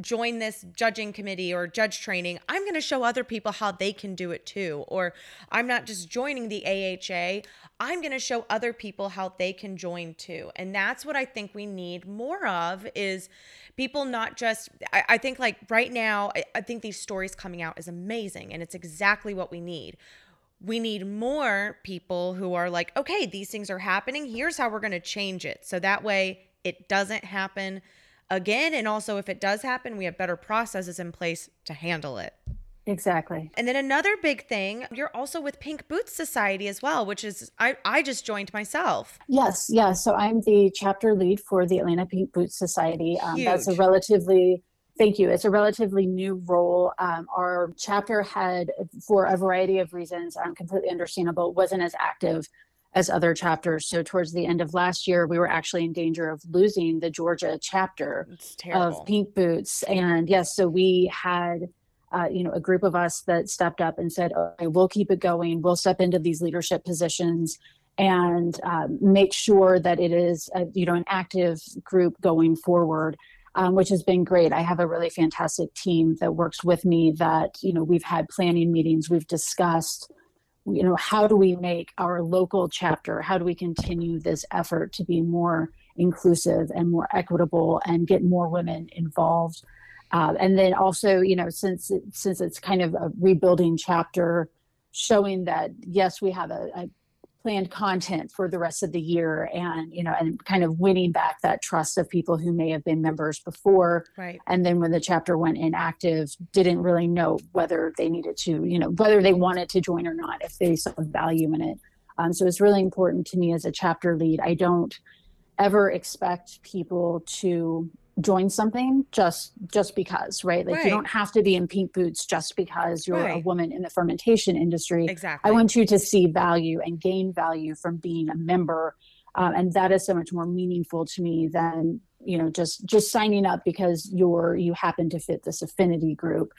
join this judging committee or judge training, I'm going to show other people how they can do it too. Or I'm not just joining the AHA, I'm going to show other people how they can join too. And that's what I think we need more of is people not just I, I think like right now, I, I think these stories coming out is amazing and it's exactly what we need we need more people who are like, okay, these things are happening. Here's how we're going to change it. So that way it doesn't happen again. And also, if it does happen, we have better processes in place to handle it. Exactly. And then another big thing, you're also with Pink Boots Society as well, which is I, I just joined myself. Yes, yes. So I'm the chapter lead for the Atlanta Pink Boots Society. Um, that's a relatively Thank you. It's a relatively new role. Um, our chapter had, for a variety of reasons, um, completely understandable, wasn't as active as other chapters. So towards the end of last year, we were actually in danger of losing the Georgia chapter of Pink Boots. And yes, so we had uh, you know a group of us that stepped up and said, "Okay, we'll keep it going. We'll step into these leadership positions." and um, make sure that it is a, you know an active group going forward um, which has been great i have a really fantastic team that works with me that you know we've had planning meetings we've discussed you know how do we make our local chapter how do we continue this effort to be more inclusive and more equitable and get more women involved? Uh, and then also you know since since it's kind of a rebuilding chapter showing that yes we have a, a planned content for the rest of the year and you know and kind of winning back that trust of people who may have been members before. Right. And then when the chapter went inactive didn't really know whether they needed to you know whether they wanted to join or not if they saw value in it. Um, so it's really important to me as a chapter lead. I don't ever expect people to join something just just because right like right. you don't have to be in pink boots just because you're right. a woman in the fermentation industry exactly i want you to see value and gain value from being a member um, and that is so much more meaningful to me than you know just just signing up because you're you happen to fit this affinity group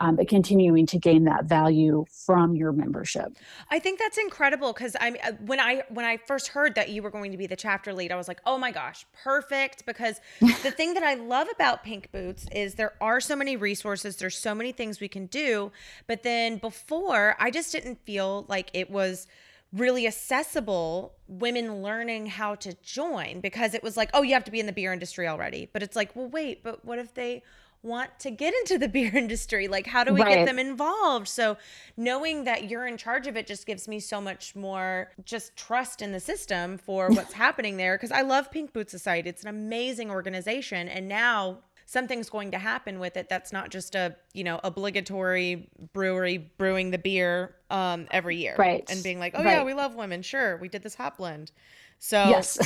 um, but continuing to gain that value from your membership. I think that's incredible because I uh, when I when I first heard that you were going to be the chapter lead, I was like, oh my gosh, perfect. Because [LAUGHS] the thing that I love about Pink Boots is there are so many resources, there's so many things we can do, but then before I just didn't feel like it was really accessible women learning how to join because it was like oh you have to be in the beer industry already but it's like well wait but what if they want to get into the [LAUGHS] beer industry like how do we right. get them involved? So knowing that you're in charge of it just gives me so much more just trust in the system for [LAUGHS] what's happening there because i love pink boot society. It's an amazing organization and now something's going to happen with it that's not just a you know obligatory brewery brewing the beer um every year right. and being like oh right. yeah we love women. Sure we did this hop blend. So yes.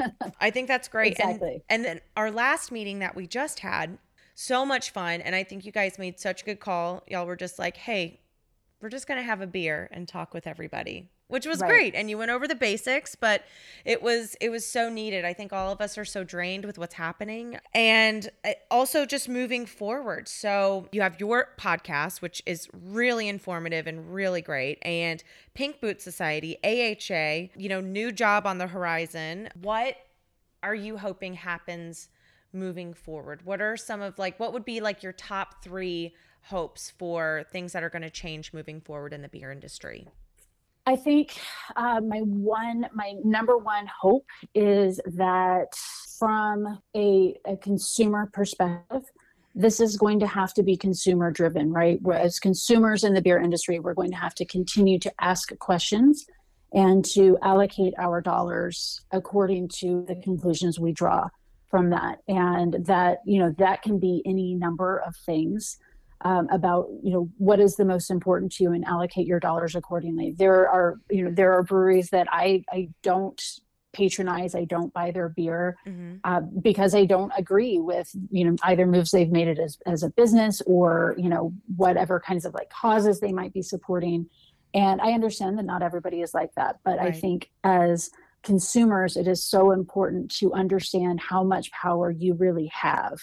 [LAUGHS] I think that's great. Exactly. and, and then our last meeting that we just had so much fun. And I think you guys made such a good call. Y'all were just like, hey, we're just going to have a beer and talk with everybody which was right. great and you went over the basics but it was it was so needed i think all of us are so drained with what's happening and uh, also just moving forward so you have your podcast which is really informative and really great and pink boot society aha you know new job on the horizon what are you hoping happens moving forward? What are some of like what would be like your top 3 hopes for things that are going to change moving forward in the beer industry? I think uh, my one, my number one hope is that from a, a consumer perspective, this is going to have to be consumer driven, right? As consumers in the beer industry, we're going to have to continue to ask questions and to allocate our dollars according to the conclusions we draw from that and that you know that can be any number of things um, about you know what is the most important to you and allocate your dollars accordingly there are you know there are breweries that i i don't patronize i don't buy their beer mm-hmm. uh, because i don't agree with you know either moves they've made it as, as a business or you know whatever kinds of like causes they might be supporting and i understand that not everybody is like that but right. i think as consumers, it is so important to understand how much power you really have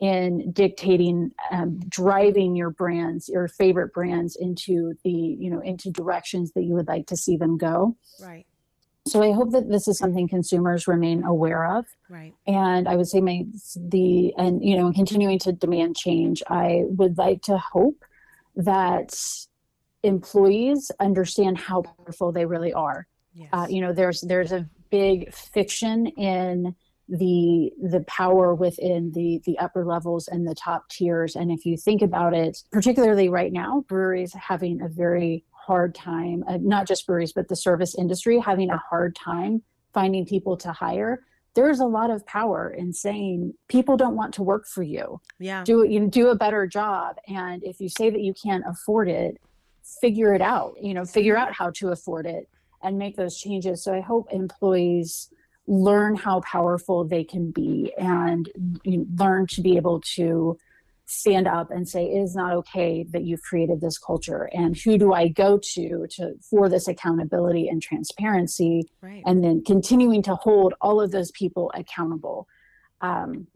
in dictating, um, driving your brands, your favorite brands into the, you know, into directions that you would like to see them go. Right. So I hope that this is something consumers remain aware of. Right. And I would say my the and you know continuing to demand change. I would like to hope that employees understand how powerful they really are Yes. Uh, you know, there's there's a big fiction in the the power within the the upper levels and the top tiers. And if you think about it particularly right now breweries having a very hard time uh, not just breweries but the service industry having a hard time finding people to hire there's a lot of power in saying people don't want to work for you. Yeah. Do you know, do a better job. And if you say that you can't afford it figure it out you know figure out how to afford it and make those changes. So I hope employees learn how powerful they can be and you know, learn to be able to stand up and say it is not okay that you've created this culture and who do i go to to for this accountability and transparency right. and then continuing to hold all of those people accountable um,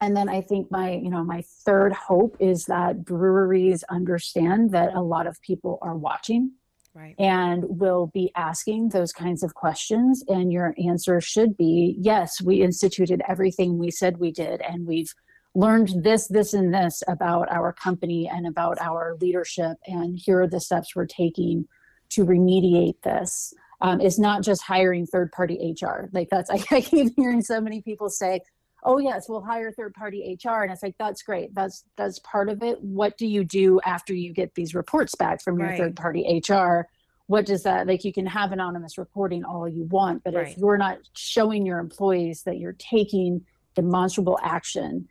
and then i think my you know my third hope is that breweries understand that a lot of people are watching right. and will be asking those kinds of questions. And your answer should be yes, we instituted everything we said we did, and we've learned this, this, and this about our company and about our leadership. And here are the steps we're taking to remediate this. Um, is not just hiring third party HR. Like that's, I, [LAUGHS] I keep hearing so many people say, oh yes we'll hire third party hr and it's like that's great. That's that's part of it. What do you do after you get these reports back from your right. third party hr what does that like you can have anonymous reporting all you want but right. if you're not showing your employees that you're taking demonstrable action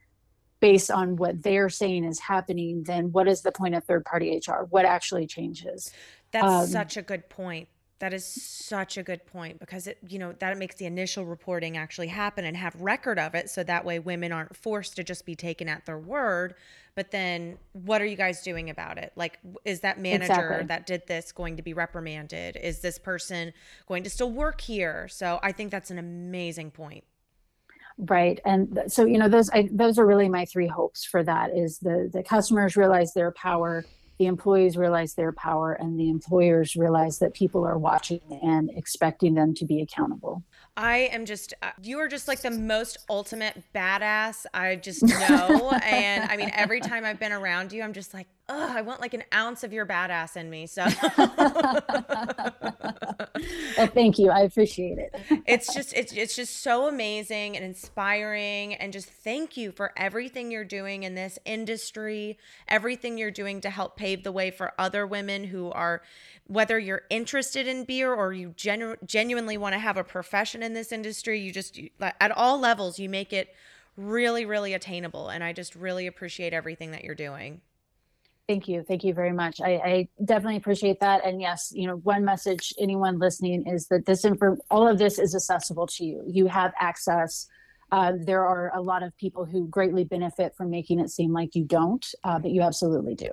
based on what they're saying is happening then what is the point of third party hr what actually changes? That's um, such a good point that is such a good point because it, you know, that makes the initial reporting actually happen and have record of it so that way women aren't forced to just be taken at their word. But then what are you guys doing about it? Like is that manager exactly. that did this going to be reprimanded? Is this person going to still work here? So I think that's an amazing point. right and so you know those I, those are really my three hopes for that is the the customers realize their power the employees realize their power and the employers realize that people are watching and expecting them to be accountable I am just, uh, you are just like the most ultimate badass. I just [LAUGHS] know. and I mean, every time I've been around you, I'm just like, oh, I want like an ounce of your badass in me. So well, thank you. I appreciate it. it's just it's it's just so amazing and inspiring and just thank you for everything you're doing in this industry, everything you're doing to help pave the way for other women who are whether you're interested in beer or you genu- genuinely want to have a profession in this industry, you just you, at all levels you make it really really attainable and I just really appreciate everything that you're doing. Thank you. Thank you very much. I, I, definitely appreciate that. And yes, you know, one message anyone listening is that this info, all of this is accessible to you. You have access. Uh, there are a lot of people who greatly benefit from making it seem like you don't, uh, but you absolutely do.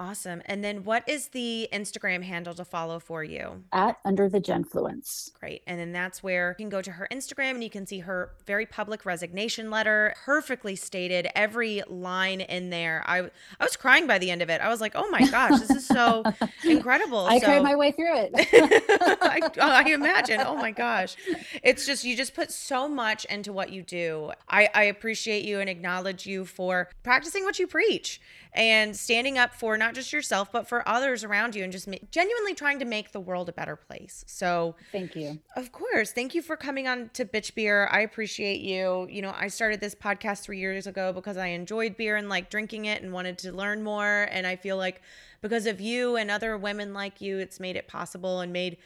Awesome. And then what is the Instagram handle to follow for you? At Under the Genfluence. Great. And then that's where you can go to her Instagram and you can see her very public resignation letter, perfectly stated, every line in there. I I was crying by the end of it. I was like, oh my gosh, this is so [LAUGHS] incredible. I so, cried my way through it. [LAUGHS] I, [LAUGHS] oh, I imagine. Oh my gosh. It's just, you just put so much into what you do. I, I appreciate you and acknowledge you for practicing what you preach and standing up for not just yourself but for others around you and just ma- genuinely trying to make the world a better place. So thank you. of course. Thank you for coming on to bitch beer. I appreciate you. You know i started this podcast three years ago because i enjoyed beer and like drinking it and wanted to learn more. And i feel like because of you and other women like you it's made it possible and made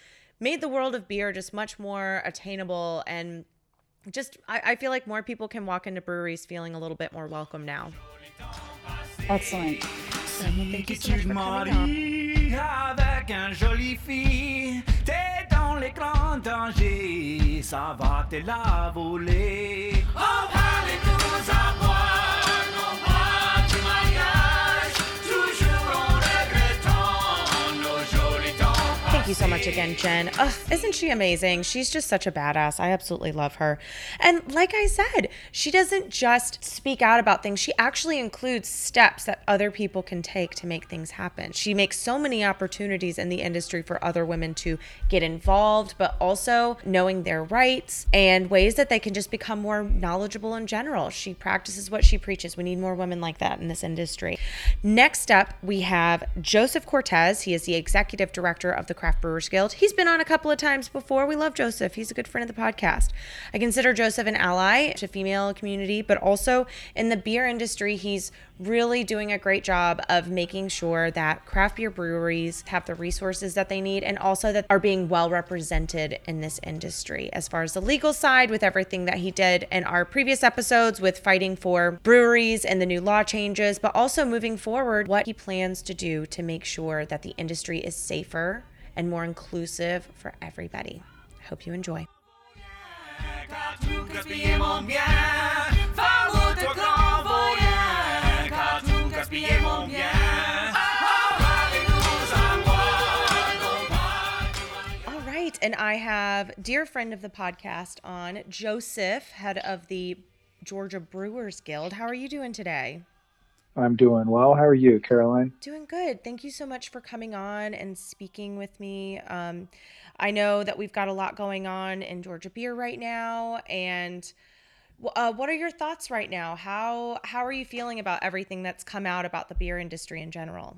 made the world of beer just much more attainable. And just I, I feel like more people can walk into breweries feeling a little bit more welcome now. Excellent. Si tu maries avec un joli fille, t'es dans les grands dangers, ça va te la voler. Oh, parlez-nous à Thank you so much again, Jen. Ugh, isn't she amazing? She's just such a badass. I absolutely love her. And like I said, she doesn't just speak out about things, she actually includes steps that other people can take to make things happen. She makes so many opportunities in the industry for other women to get involved, but also knowing their rights and ways that they can just become more knowledgeable in general. She practices what she preaches. We need more women like that in this industry. Next up, we have Joseph Cortez. He is the executive director of the Craft Craft Brewers Guild. He's been on a couple of times before. We love Joseph. He's a good friend of the podcast. I consider Joseph an ally to female community, but also in the beer industry, he's really doing a great job of making sure that craft beer breweries have the resources that they need and also that are being well represented in this industry. As far as the legal side, with everything that he did in our previous episodes with fighting for breweries and the new law changes, but also moving forward, what he plans to do to make sure that the industry is safer and more inclusive for everybody. I hope you enjoy. All right, and I have dear friend of the podcast on Joseph, head of the Georgia Brewers Guild. How are you doing today? I'm doing well. How are you, Caroline? Doing good. Thank you so much for coming on and speaking with me. Um, I know that we've got a lot going on in Georgia beer right now, and uh, what are your thoughts right now? How how are you feeling about everything that's come out about the beer industry in general?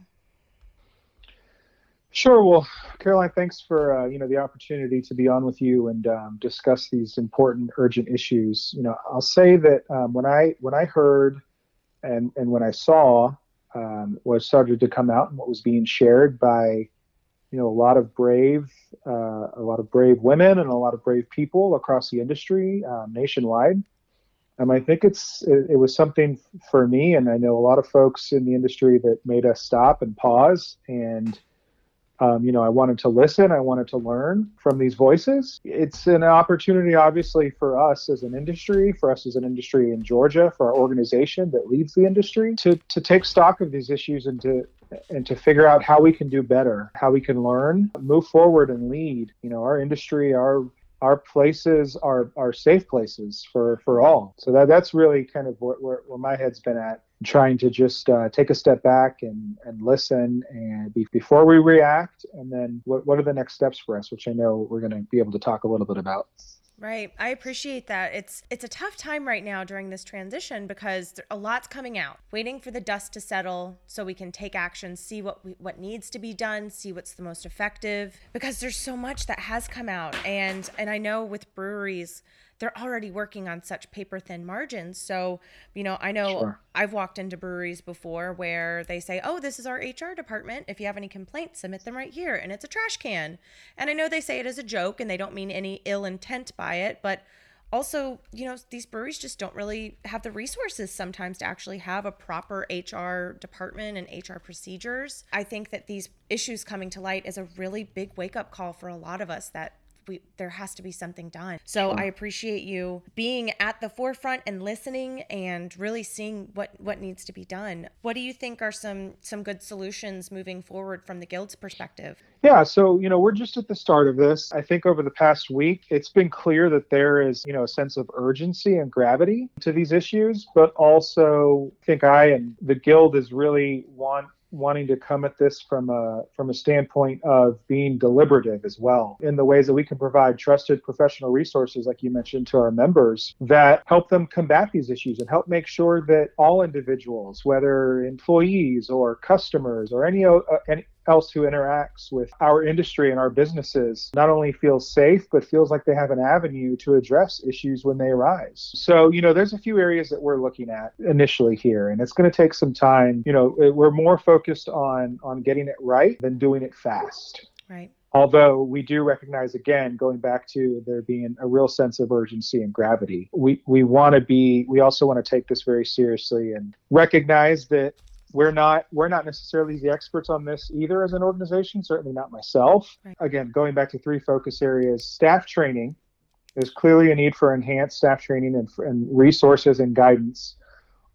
Sure. Well, Caroline, thanks for uh, you know the opportunity to be on with you and um, discuss these important, urgent issues. You know, I'll say that um, when I when I heard and and when I saw um, what started to come out and what was being shared by you know a lot of brave uh, a lot of brave women and a lot of brave people across the industry um, nationwide. Um, I think it's it, it, was something for me, and I know a lot of folks in the industry that made us stop and pause and um, you know, I wanted to listen. I wanted to learn from these voices. It's an opportunity, obviously, for us as an industry, for us as an industry in Georgia, for our organization that leads the industry, to to take stock of these issues and to and to figure out how we can do better, how we can learn, move forward, and lead. You know, our industry, our our places are are safe places for for all. So that that's really kind of where, where, where my head's been at, trying to just uh, take a step back and and listen and be, before we react, and then what what are the next steps for us, which I know we're going to be able to talk a little bit about. Right. I appreciate that. It's it's a tough time right now during this transition because a lot's coming out. Waiting for the dust to settle so we can take action, see what we, what needs to be done, see what's the most effective because there's so much that has come out and and I know with breweries they're already working on such paper thin margins. So, you know, I know sure. I've walked into breweries before where they say, oh, this is our HR department. If you have any complaints, submit them right here. And it's a trash can. And I know they say it as a joke and they don't mean any ill intent by it, but also, you know, these breweries just don't really have the resources sometimes to actually have a proper HR department and HR procedures. I think that these issues coming to light is a really big wake up call for a lot of us that we there has to be something done. So. I appreciate you being at the forefront and listening and really seeing what what needs to be done. What do you think are some some good solutions moving forward from the guild's perspective? Yeah, so you know, we're just at the start of this. I think over the past week, it's been clear that there is, you know, a sense of urgency and gravity to these issues, but also I think I and the guild is really want wanting to come at this from a from a standpoint of being deliberative as well in the ways that we can provide trusted professional resources like you mentioned to our members that help them combat these issues and help make sure that all individuals whether employees or customers or any, uh, any else who interacts with our industry and our businesses not only feels safe, but feels like they have an avenue to address issues when they arise. So, you know, there's a few areas that we're looking at initially here, and it's going to take some time. You know, we're more focused on on getting it right than doing it fast. Right although we do recognize again going back to there being a real sense of urgency and gravity we we want to be we also want to take this very seriously and recognize that we're not we're not necessarily the experts on this either as an organization certainly not myself right. again going back to three focus areas staff training there's clearly a need for enhanced staff training and, and resources and guidance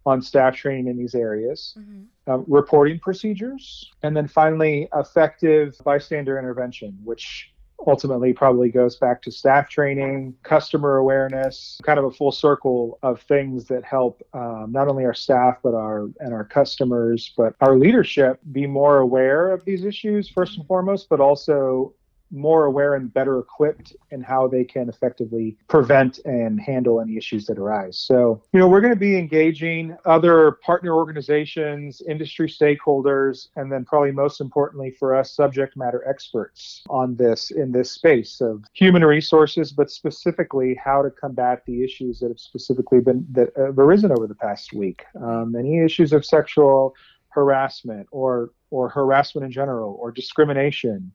on staff training in these areas mm-hmm. um, reporting procedures and then finally effective bystander intervention which ultimately probably goes back to staff training, customer awareness, kind of a full circle of things that help um, not only our staff but our and our customers, but our leadership be more aware of these issues first and foremost, but also more aware and better equipped in how they can effectively prevent and handle any issues that arise. So, you know, we're going to be engaging other partner organizations, industry stakeholders, and then probably most importantly for us, subject matter experts on this in this space of human resources, but specifically how to combat the issues that have specifically been that have arisen over the past week. Um, any issues of sexual harassment or or harassment in general or discrimination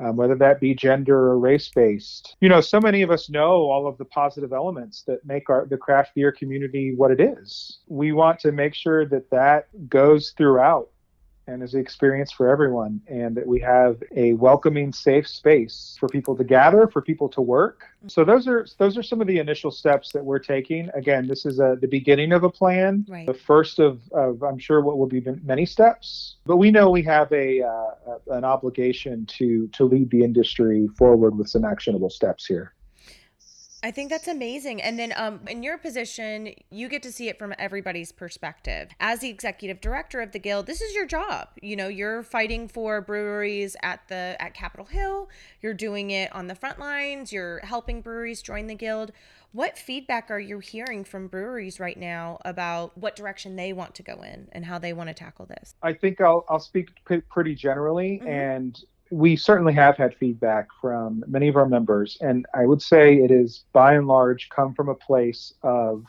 um, whether that be gender or race based. You know, so many of us know all of the positive elements that make our the craft beer community what it is. We want to make sure that that goes throughout and is an experience for everyone and that we have a welcoming safe space for people to gather for people to work. So those are those are some of the initial steps that we're taking. Again this is a, the beginning of a plan right. the first of, of i'm sure what will be many steps. But we know we have a uh, an obligation to to lead the industry forward with some actionable steps here I think that's amazing. And then um, in your position, you get to see it from everybody's perspective. As the executive director of the guild, this is your job. You know, you're fighting for breweries at the at Capitol Hill. You're doing it on the front lines. You're helping breweries join the guild. What feedback are you hearing from breweries right now about what direction they want to go in and how they want to tackle this? I think I'll, I'll speak pretty generally. Mm-hmm. And we certainly have had feedback from many of our members, and I would say it is by and large come from a place of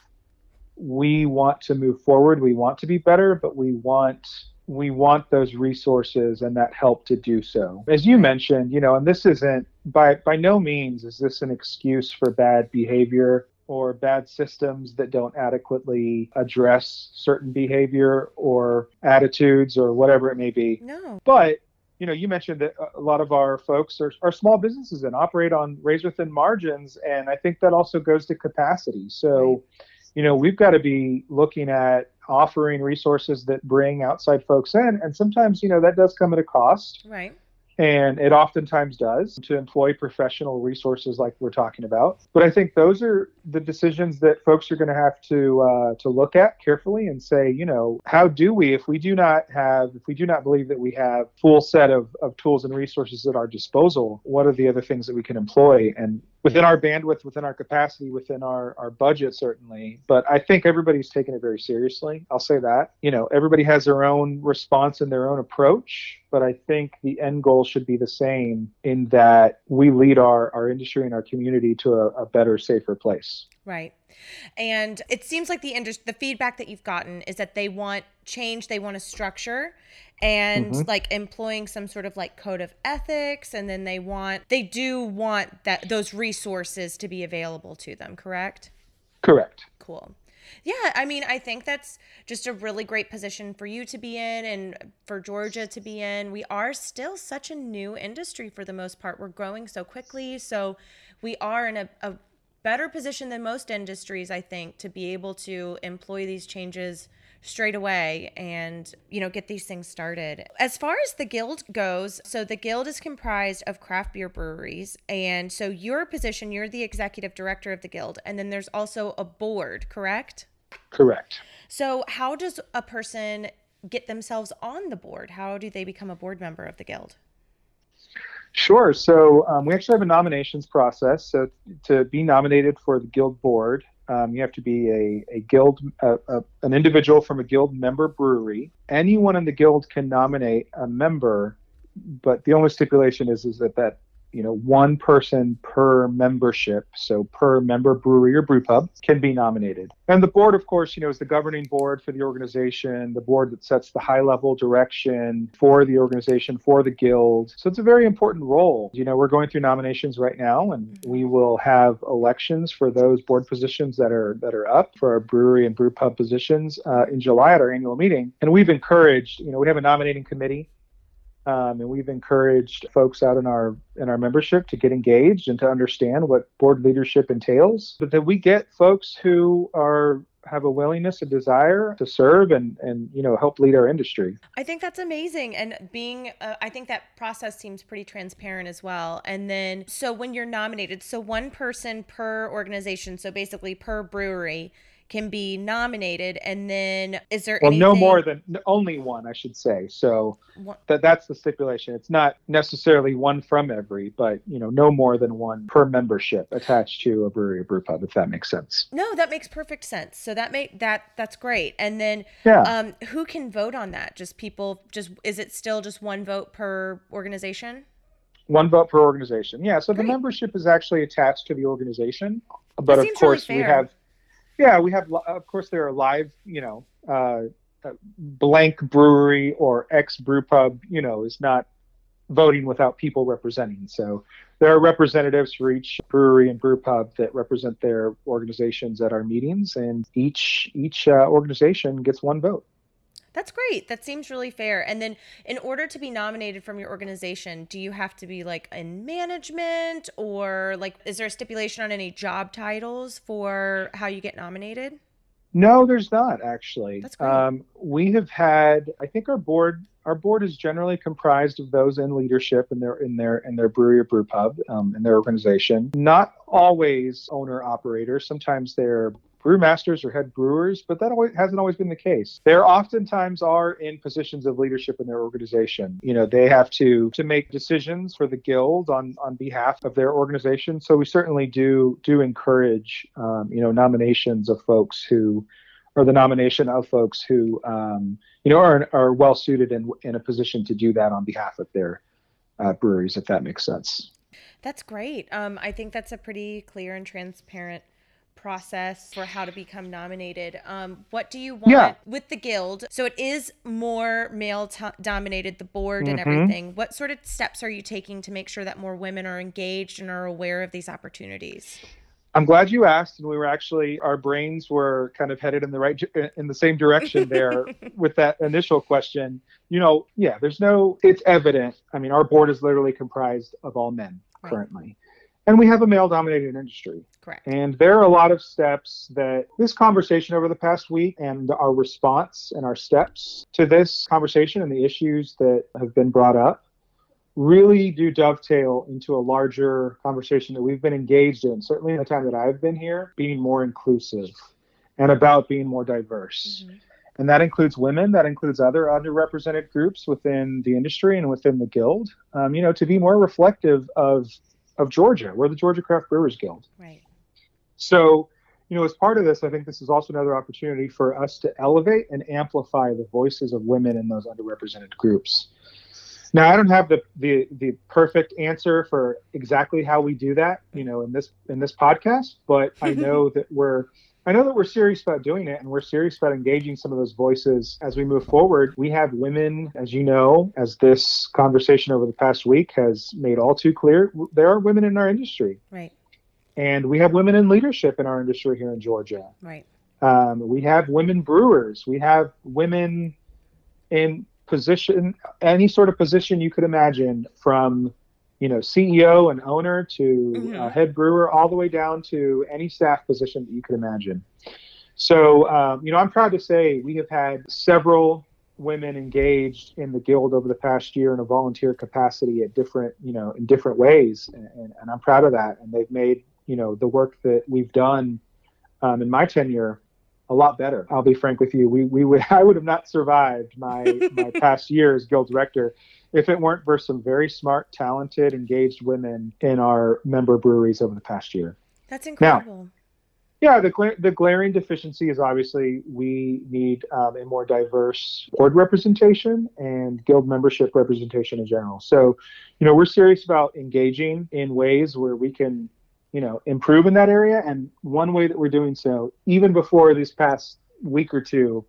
we want to move forward, we want to be better, but we want we want those resources and that help to do so. As you mentioned, you know, and this isn't by by no means is this an excuse for bad behavior or bad systems that don't adequately address certain behavior or attitudes or whatever it may be. No. But you know, you mentioned that a lot of our folks are, are small businesses and operate on razor thin margins. And I think that also goes to capacity. So, you know, we've got to be looking at offering resources that bring outside folks in. And sometimes, you know, that does come at a cost. Right. And it oftentimes does to employ professional resources like we're talking about. But I think those are the decisions that folks are going to have to uh, to look at carefully and say, you know, how do we, if we do not have, if we do not believe that we have full set of, of tools and resources at our disposal, what are the other things that we can employ? And within our bandwidth, within our capacity, within our, our budget, certainly. But I think everybody's taken it very seriously. I'll say that. You know, everybody has their own response and their own approach, but I think the end goal should be the same in that we lead our, our industry and our community to a, a better, safer place. Right. And it seems like the industry, the feedback that you've gotten is that they want change, they want a structure and mm-hmm. like employing some sort of like code of ethics and then they want they do want that those resources to be available to them, correct? Correct. Cool. Yeah, I mean, I think that's just a really great position for you to be in and for Georgia to be in. We are still such a new industry for the most part. We're growing so quickly. So we are in a, a better position than most industries, I think, to be able to employ these changes straight away and you know get these things started. As far as the guild goes so the guild is comprised of craft beer breweries and so your position you're the executive director of the guild and then there's also a board correct? Correct. So how does a person get themselves on the board? How do they become a board member of the guild Sure. So um, we actually have a nominations process. So to be nominated for the guild board, um, you have to be a, a guild, a, a, an individual from a guild member brewery. Anyone in the guild can nominate a member, but the only stipulation is is that that you know, one person per membership, so per member brewery or brew pub, can be nominated. And the board, of course, you know, is the governing board for the organization, the board that sets the high level direction for the organization, for the guild. So it's a very important role. You know, we're going through nominations right now, and we will have elections for those board positions that are that are up for our brewery and brew pub positions uh, in July at our annual meeting. And we've encouraged, you know, we have a nominating committee um, and we've encouraged folks out in our in our membership to get engaged and to understand what board leadership entails. But that we get folks who are have a willingness, a desire to serve and and you know help lead our industry. I think that's amazing, and being uh, I think that process seems pretty transparent as well. And then so when you're nominated, so one person per organization, so basically per brewery can be nominated and then is there well anything... no more than only one i should say. So that that's the stipulation. It's not necessarily one from every but you know no more than one per membership attached to a brewery or brew pub if that makes sense. No that makes perfect sense. So that make that that's great. And then yeah. um who can vote on that? Just people just is it still just one vote per organization? One vote per organization. Yeah so Great. the membership is actually attached to the organization but of course really we have yeah, we have. Of course, there are live. You know, uh, uh blank brewery or ex brew pub. You know, is not voting without people representing. So there are representatives for each brewery and brew pub that represent their organizations at our meetings, and each each uh, organization gets one vote. That's great. That seems really fair. And then, in order to be nominated from your organization, do you have to be like in management or like, is there a stipulation on any job titles for how you get nominated? No, there's not actually. That's great. Um, we have had, I think our board, our board is generally comprised of those in leadership in their in their in their brewery or brew pub um, in their organization. Not always owner operators. Sometimes they're brewmasters or head brewers, but that always, hasn't always been the case. They oftentimes are in positions of leadership in their organization. You know, they have to to make decisions for the guild on on behalf of their organization. So we certainly do do encourage um, you know nominations of folks who or the nomination of folks who um, you know are are well suited and in, in a position to do that on behalf of their uh, breweries, if that makes sense. That's great. Um, I think that's a pretty clear and transparent process for how to become nominated. Um, what do you want yeah. with the guild? So it is more male t- dominated, the board mm-hmm. and everything. What sort of steps are you taking to make sure that more women are engaged and are aware of these opportunities? I'm glad you asked, and we were actually our brains were kind of headed in the right in the same direction there [LAUGHS] with that initial question. You know, yeah, there's no, it's evident. I mean, our board is literally comprised of all men currently and we have a male dominated industry. Correct. And there are a lot of steps that this conversation over the past week and our response and our steps to this conversation and the issues that have been brought up really do dovetail into a larger conversation that we've been engaged in, certainly in the time that I've been here, being more inclusive and about being more diverse. Mm-hmm. And that includes women, that includes other underrepresented groups within the industry and within the guild, um, you know, to be more reflective of, of Georgia. We're the Georgia Craft Brewers Guild. Right. So, you know, as part of this, I think this is also another opportunity for us to elevate and amplify the voices of women in those underrepresented groups. Now, I don't have the, the the perfect answer for exactly how we do that, you know, in this in this podcast, but I [LAUGHS] know that we're I know that we're serious about doing it and we're serious about engaging some of those voices as we move forward. We have women, as you know, as this conversation over the past week has made all too clear, there are women in our industry. Right. And we have women in leadership in our industry here in Georgia. Right. Um, we have women brewers. We have women in position, any sort of position you could imagine, from you know CEO and owner to mm-hmm. uh, head brewer, all the way down to any staff position that you could imagine. So um, you know, I'm proud to say we have had several women engaged in the guild over the past year in a volunteer capacity at different you know in different ways, and, and, and I'm proud of that. And they've made you know the work that we've done um, in my tenure a lot better. I'll be frank with you. We we would [LAUGHS] I would have not survived my my [LAUGHS] past year as guild director if it weren't for some very smart, talented, engaged women in our member breweries over the past year. That's incredible. Now, yeah, the the glaring deficiency is obviously we need um, a more diverse board representation and guild membership representation in general. So, you know, we're serious about engaging in ways where we can you know improve in that area and one way that we're doing so even before this past week or two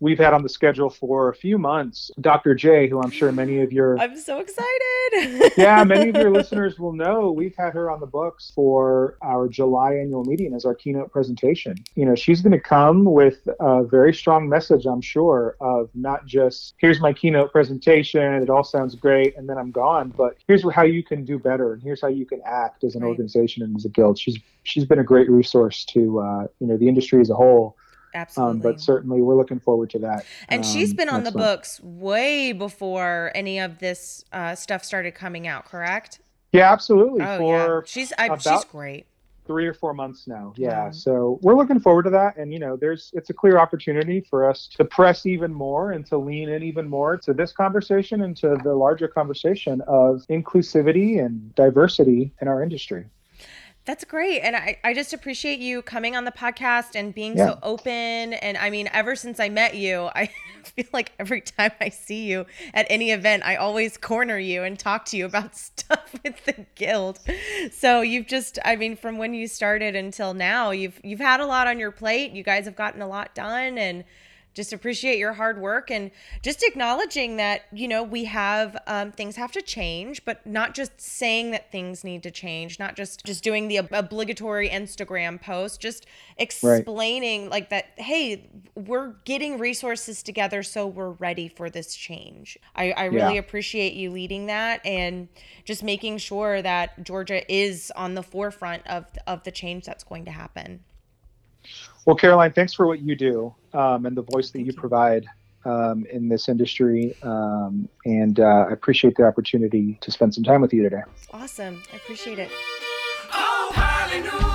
we've had on the schedule for a few months Dr. J, who I'm sure many of your I'm so excited. [LAUGHS] yeah, many of your [LAUGHS] listeners will know we've had her on the books for our July annual meeting as our keynote presentation. You know, she's going to come with a very strong message, I'm sure, of not just here's my keynote presentation, it all sounds great, and then I'm gone, but here's how you can do better, and here's how you can act as an right. organization and as a guild. She's she's been a great resource to uh, you know the industry as a whole Absolutely. Um, but certainly we're looking forward to that. And um, she's been on the books way before any of this uh, stuff started coming out, correct? Yeah, absolutely. Oh, For yeah. She's I, she's great. Three or four months now. Yeah. yeah. So we're looking forward to that. And, you know, there's, it's a clear opportunity for us to press even more and to lean in even more to this conversation and to the larger conversation of inclusivity and diversity in our industry. That's great. And I, I just appreciate you coming on the podcast and being yeah. so open. And I mean, ever since I met you, [LAUGHS] I feel like every time I see you at any event, I always corner you and talk to you about [LAUGHS] stuff with the guild. So you've just, I mean, from when you started until now, you've you've had a lot on your plate. You guys have gotten a lot done and just appreciate your hard work and just acknowledging that you know we have um, things have to change but not just saying that things need to change not just just doing the obligatory instagram post just explaining right. like that hey we're getting resources together so we're ready for this change i, I really yeah. appreciate you leading that and just making sure that georgia is on the forefront of of the change that's going to happen well, Caroline, thanks for what you do um, and the voice that you, you, provide um, in this industry. Um, and uh, I appreciate the opportunity to spend some time with you today. Awesome. I appreciate it. Oh,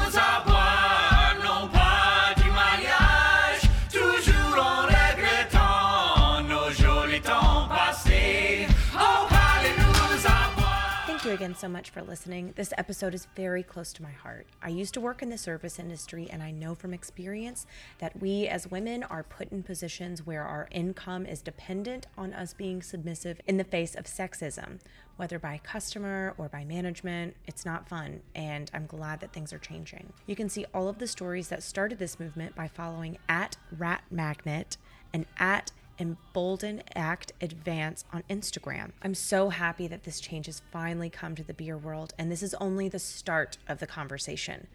again so much for listening. This episode is very close to my heart. I used to work in the service industry, and I know from experience that we as women are put in positions where our income is dependent on us being submissive in the face of sexism, whether by customer or by management. It's not fun, and I'm glad that things are changing. You can see all of the stories that started this movement by following at Rat Magnet and at Embolden Act Advance on Instagram. I'm so happy that this change has finally come to the beer world, and this is only the start of the conversation.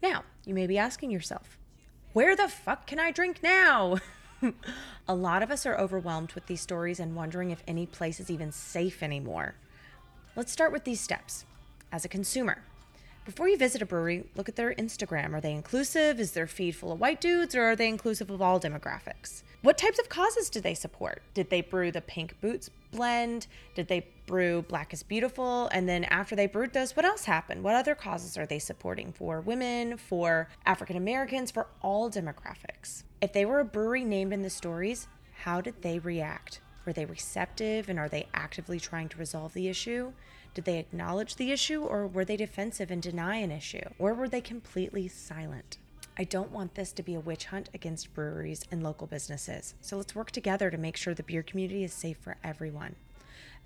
Now, you may be asking yourself, where the fuck can I drink now? [LAUGHS] a lot of us are overwhelmed with these stories and wondering if any place is even safe anymore. Let's start with these steps. As a consumer, before you visit a brewery, look at their Instagram. Are they inclusive? Is their feed full of white dudes or are they inclusive of all demographics? What types of causes do they support? Did they brew the Pink Boots blend? Did they brew Black is Beautiful? And then after they brewed those, what else happened? What other causes are they supporting for women, for African Americans, for all demographics? If they were a brewery named in the stories, how did they react? Were they receptive and are they actively trying to resolve the issue? Did they acknowledge the issue or were they defensive and deny an issue? Or were they completely silent? I don't want this to be a witch hunt against breweries and local businesses. So let's work together to make sure the beer community is safe for everyone.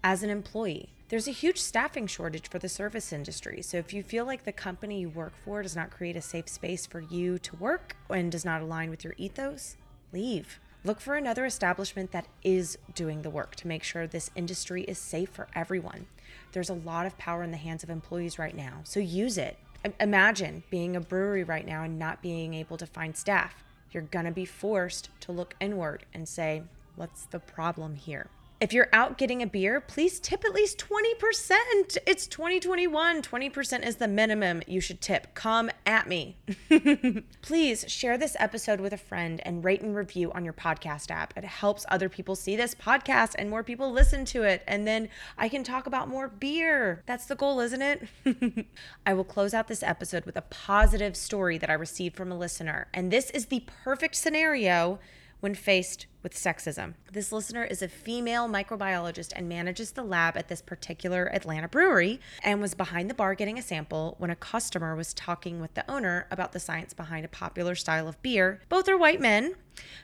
As an employee, there's a huge staffing shortage for the service industry. So if you feel like the company you work for does not create a safe space for you to work and does not align with your ethos, leave. Look for another establishment that is doing the work to make sure this industry is safe for everyone. There's a lot of power in the hands of employees right now, so use it. Imagine being a brewery right now and not being able to find staff. You're going to be forced to look inward and say, what's the problem here? If you're out getting a beer, please tip at least 20%. It's 2021. 20% is the minimum you should tip. Come at me. [LAUGHS] please share this episode with a friend and rate and review on your podcast app. It helps other people see this podcast and more people listen to it. And then I can talk about more beer. That's the goal, isn't it? [LAUGHS] I will close out this episode with a positive story that I received from a listener. And this is the perfect scenario when faced with sexism. This listener is a female microbiologist and manages the lab at this particular Atlanta brewery and was behind the bar getting a sample when a customer was talking with the owner about the science behind a popular style of beer. Both are white men.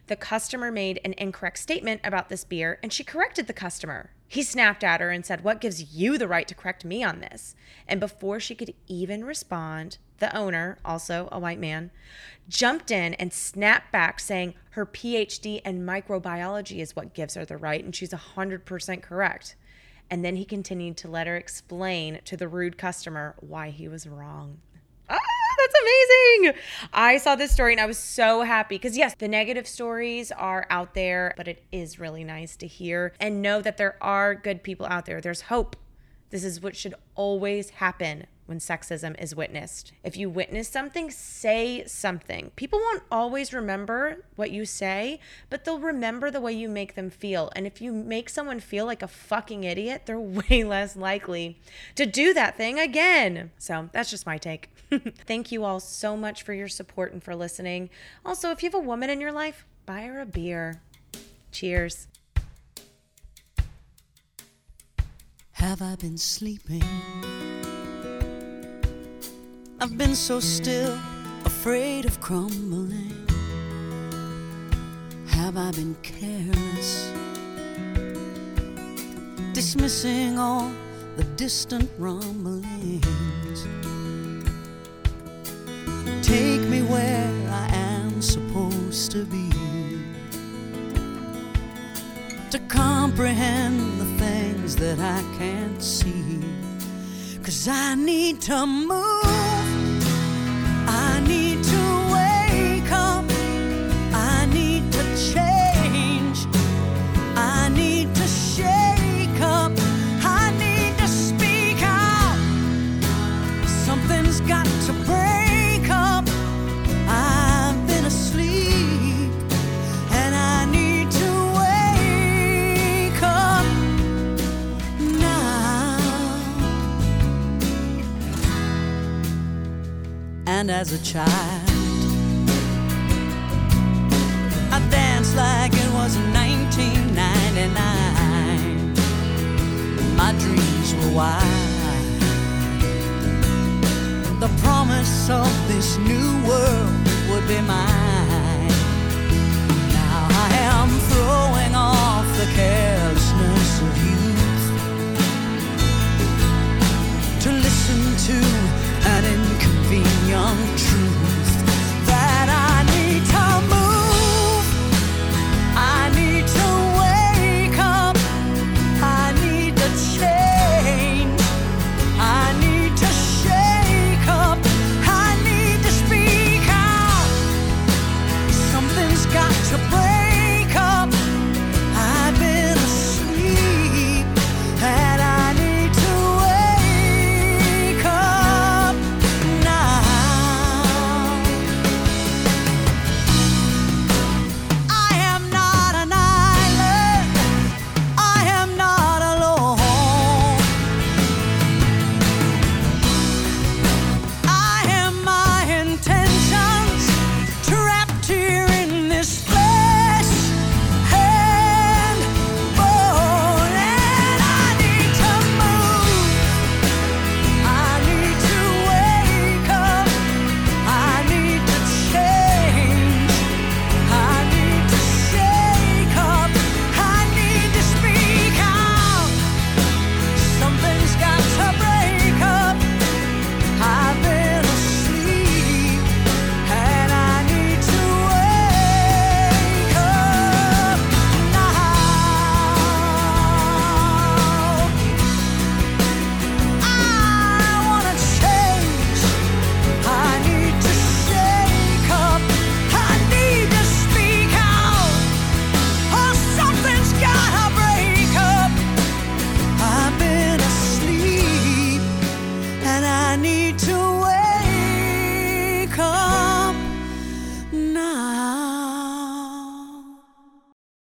The customer made an incorrect statement about this beer and she corrected the customer. He snapped at her and said, What gives you the right to correct me on this? And before she could even respond, the owner, also a white man, jumped in and snapped back, saying her PhD in microbiology is what gives her the right, and she's 100% correct. And then he continued to let her explain to the rude customer why he was wrong. Ah, that's amazing. I saw this story and I was so happy because, yes, the negative stories are out there, but it is really nice to hear and know that there are good people out there. There's hope. This is what should always happen when sexism is witnessed. If you witness something, say something. People won't always remember what you say, but they'll remember the way you make them feel. And if you make someone feel like a fucking idiot, they're [LAUGHS] way less likely to do that thing again. So that's just my take. [LAUGHS] Thank you all so much for your support and for listening. Also, if you have a woman in your life, buy her a beer. Cheers. Have I been sleeping? I've been so still, afraid of crumbling. Have I been careless? Dismissing all the distant rumblings. Take me where I am supposed to be. To comprehend the things that I can't see. Cause I need to move. As a child. I danced like it was 1999. My dreams were wild. The promise of this new world would be mine.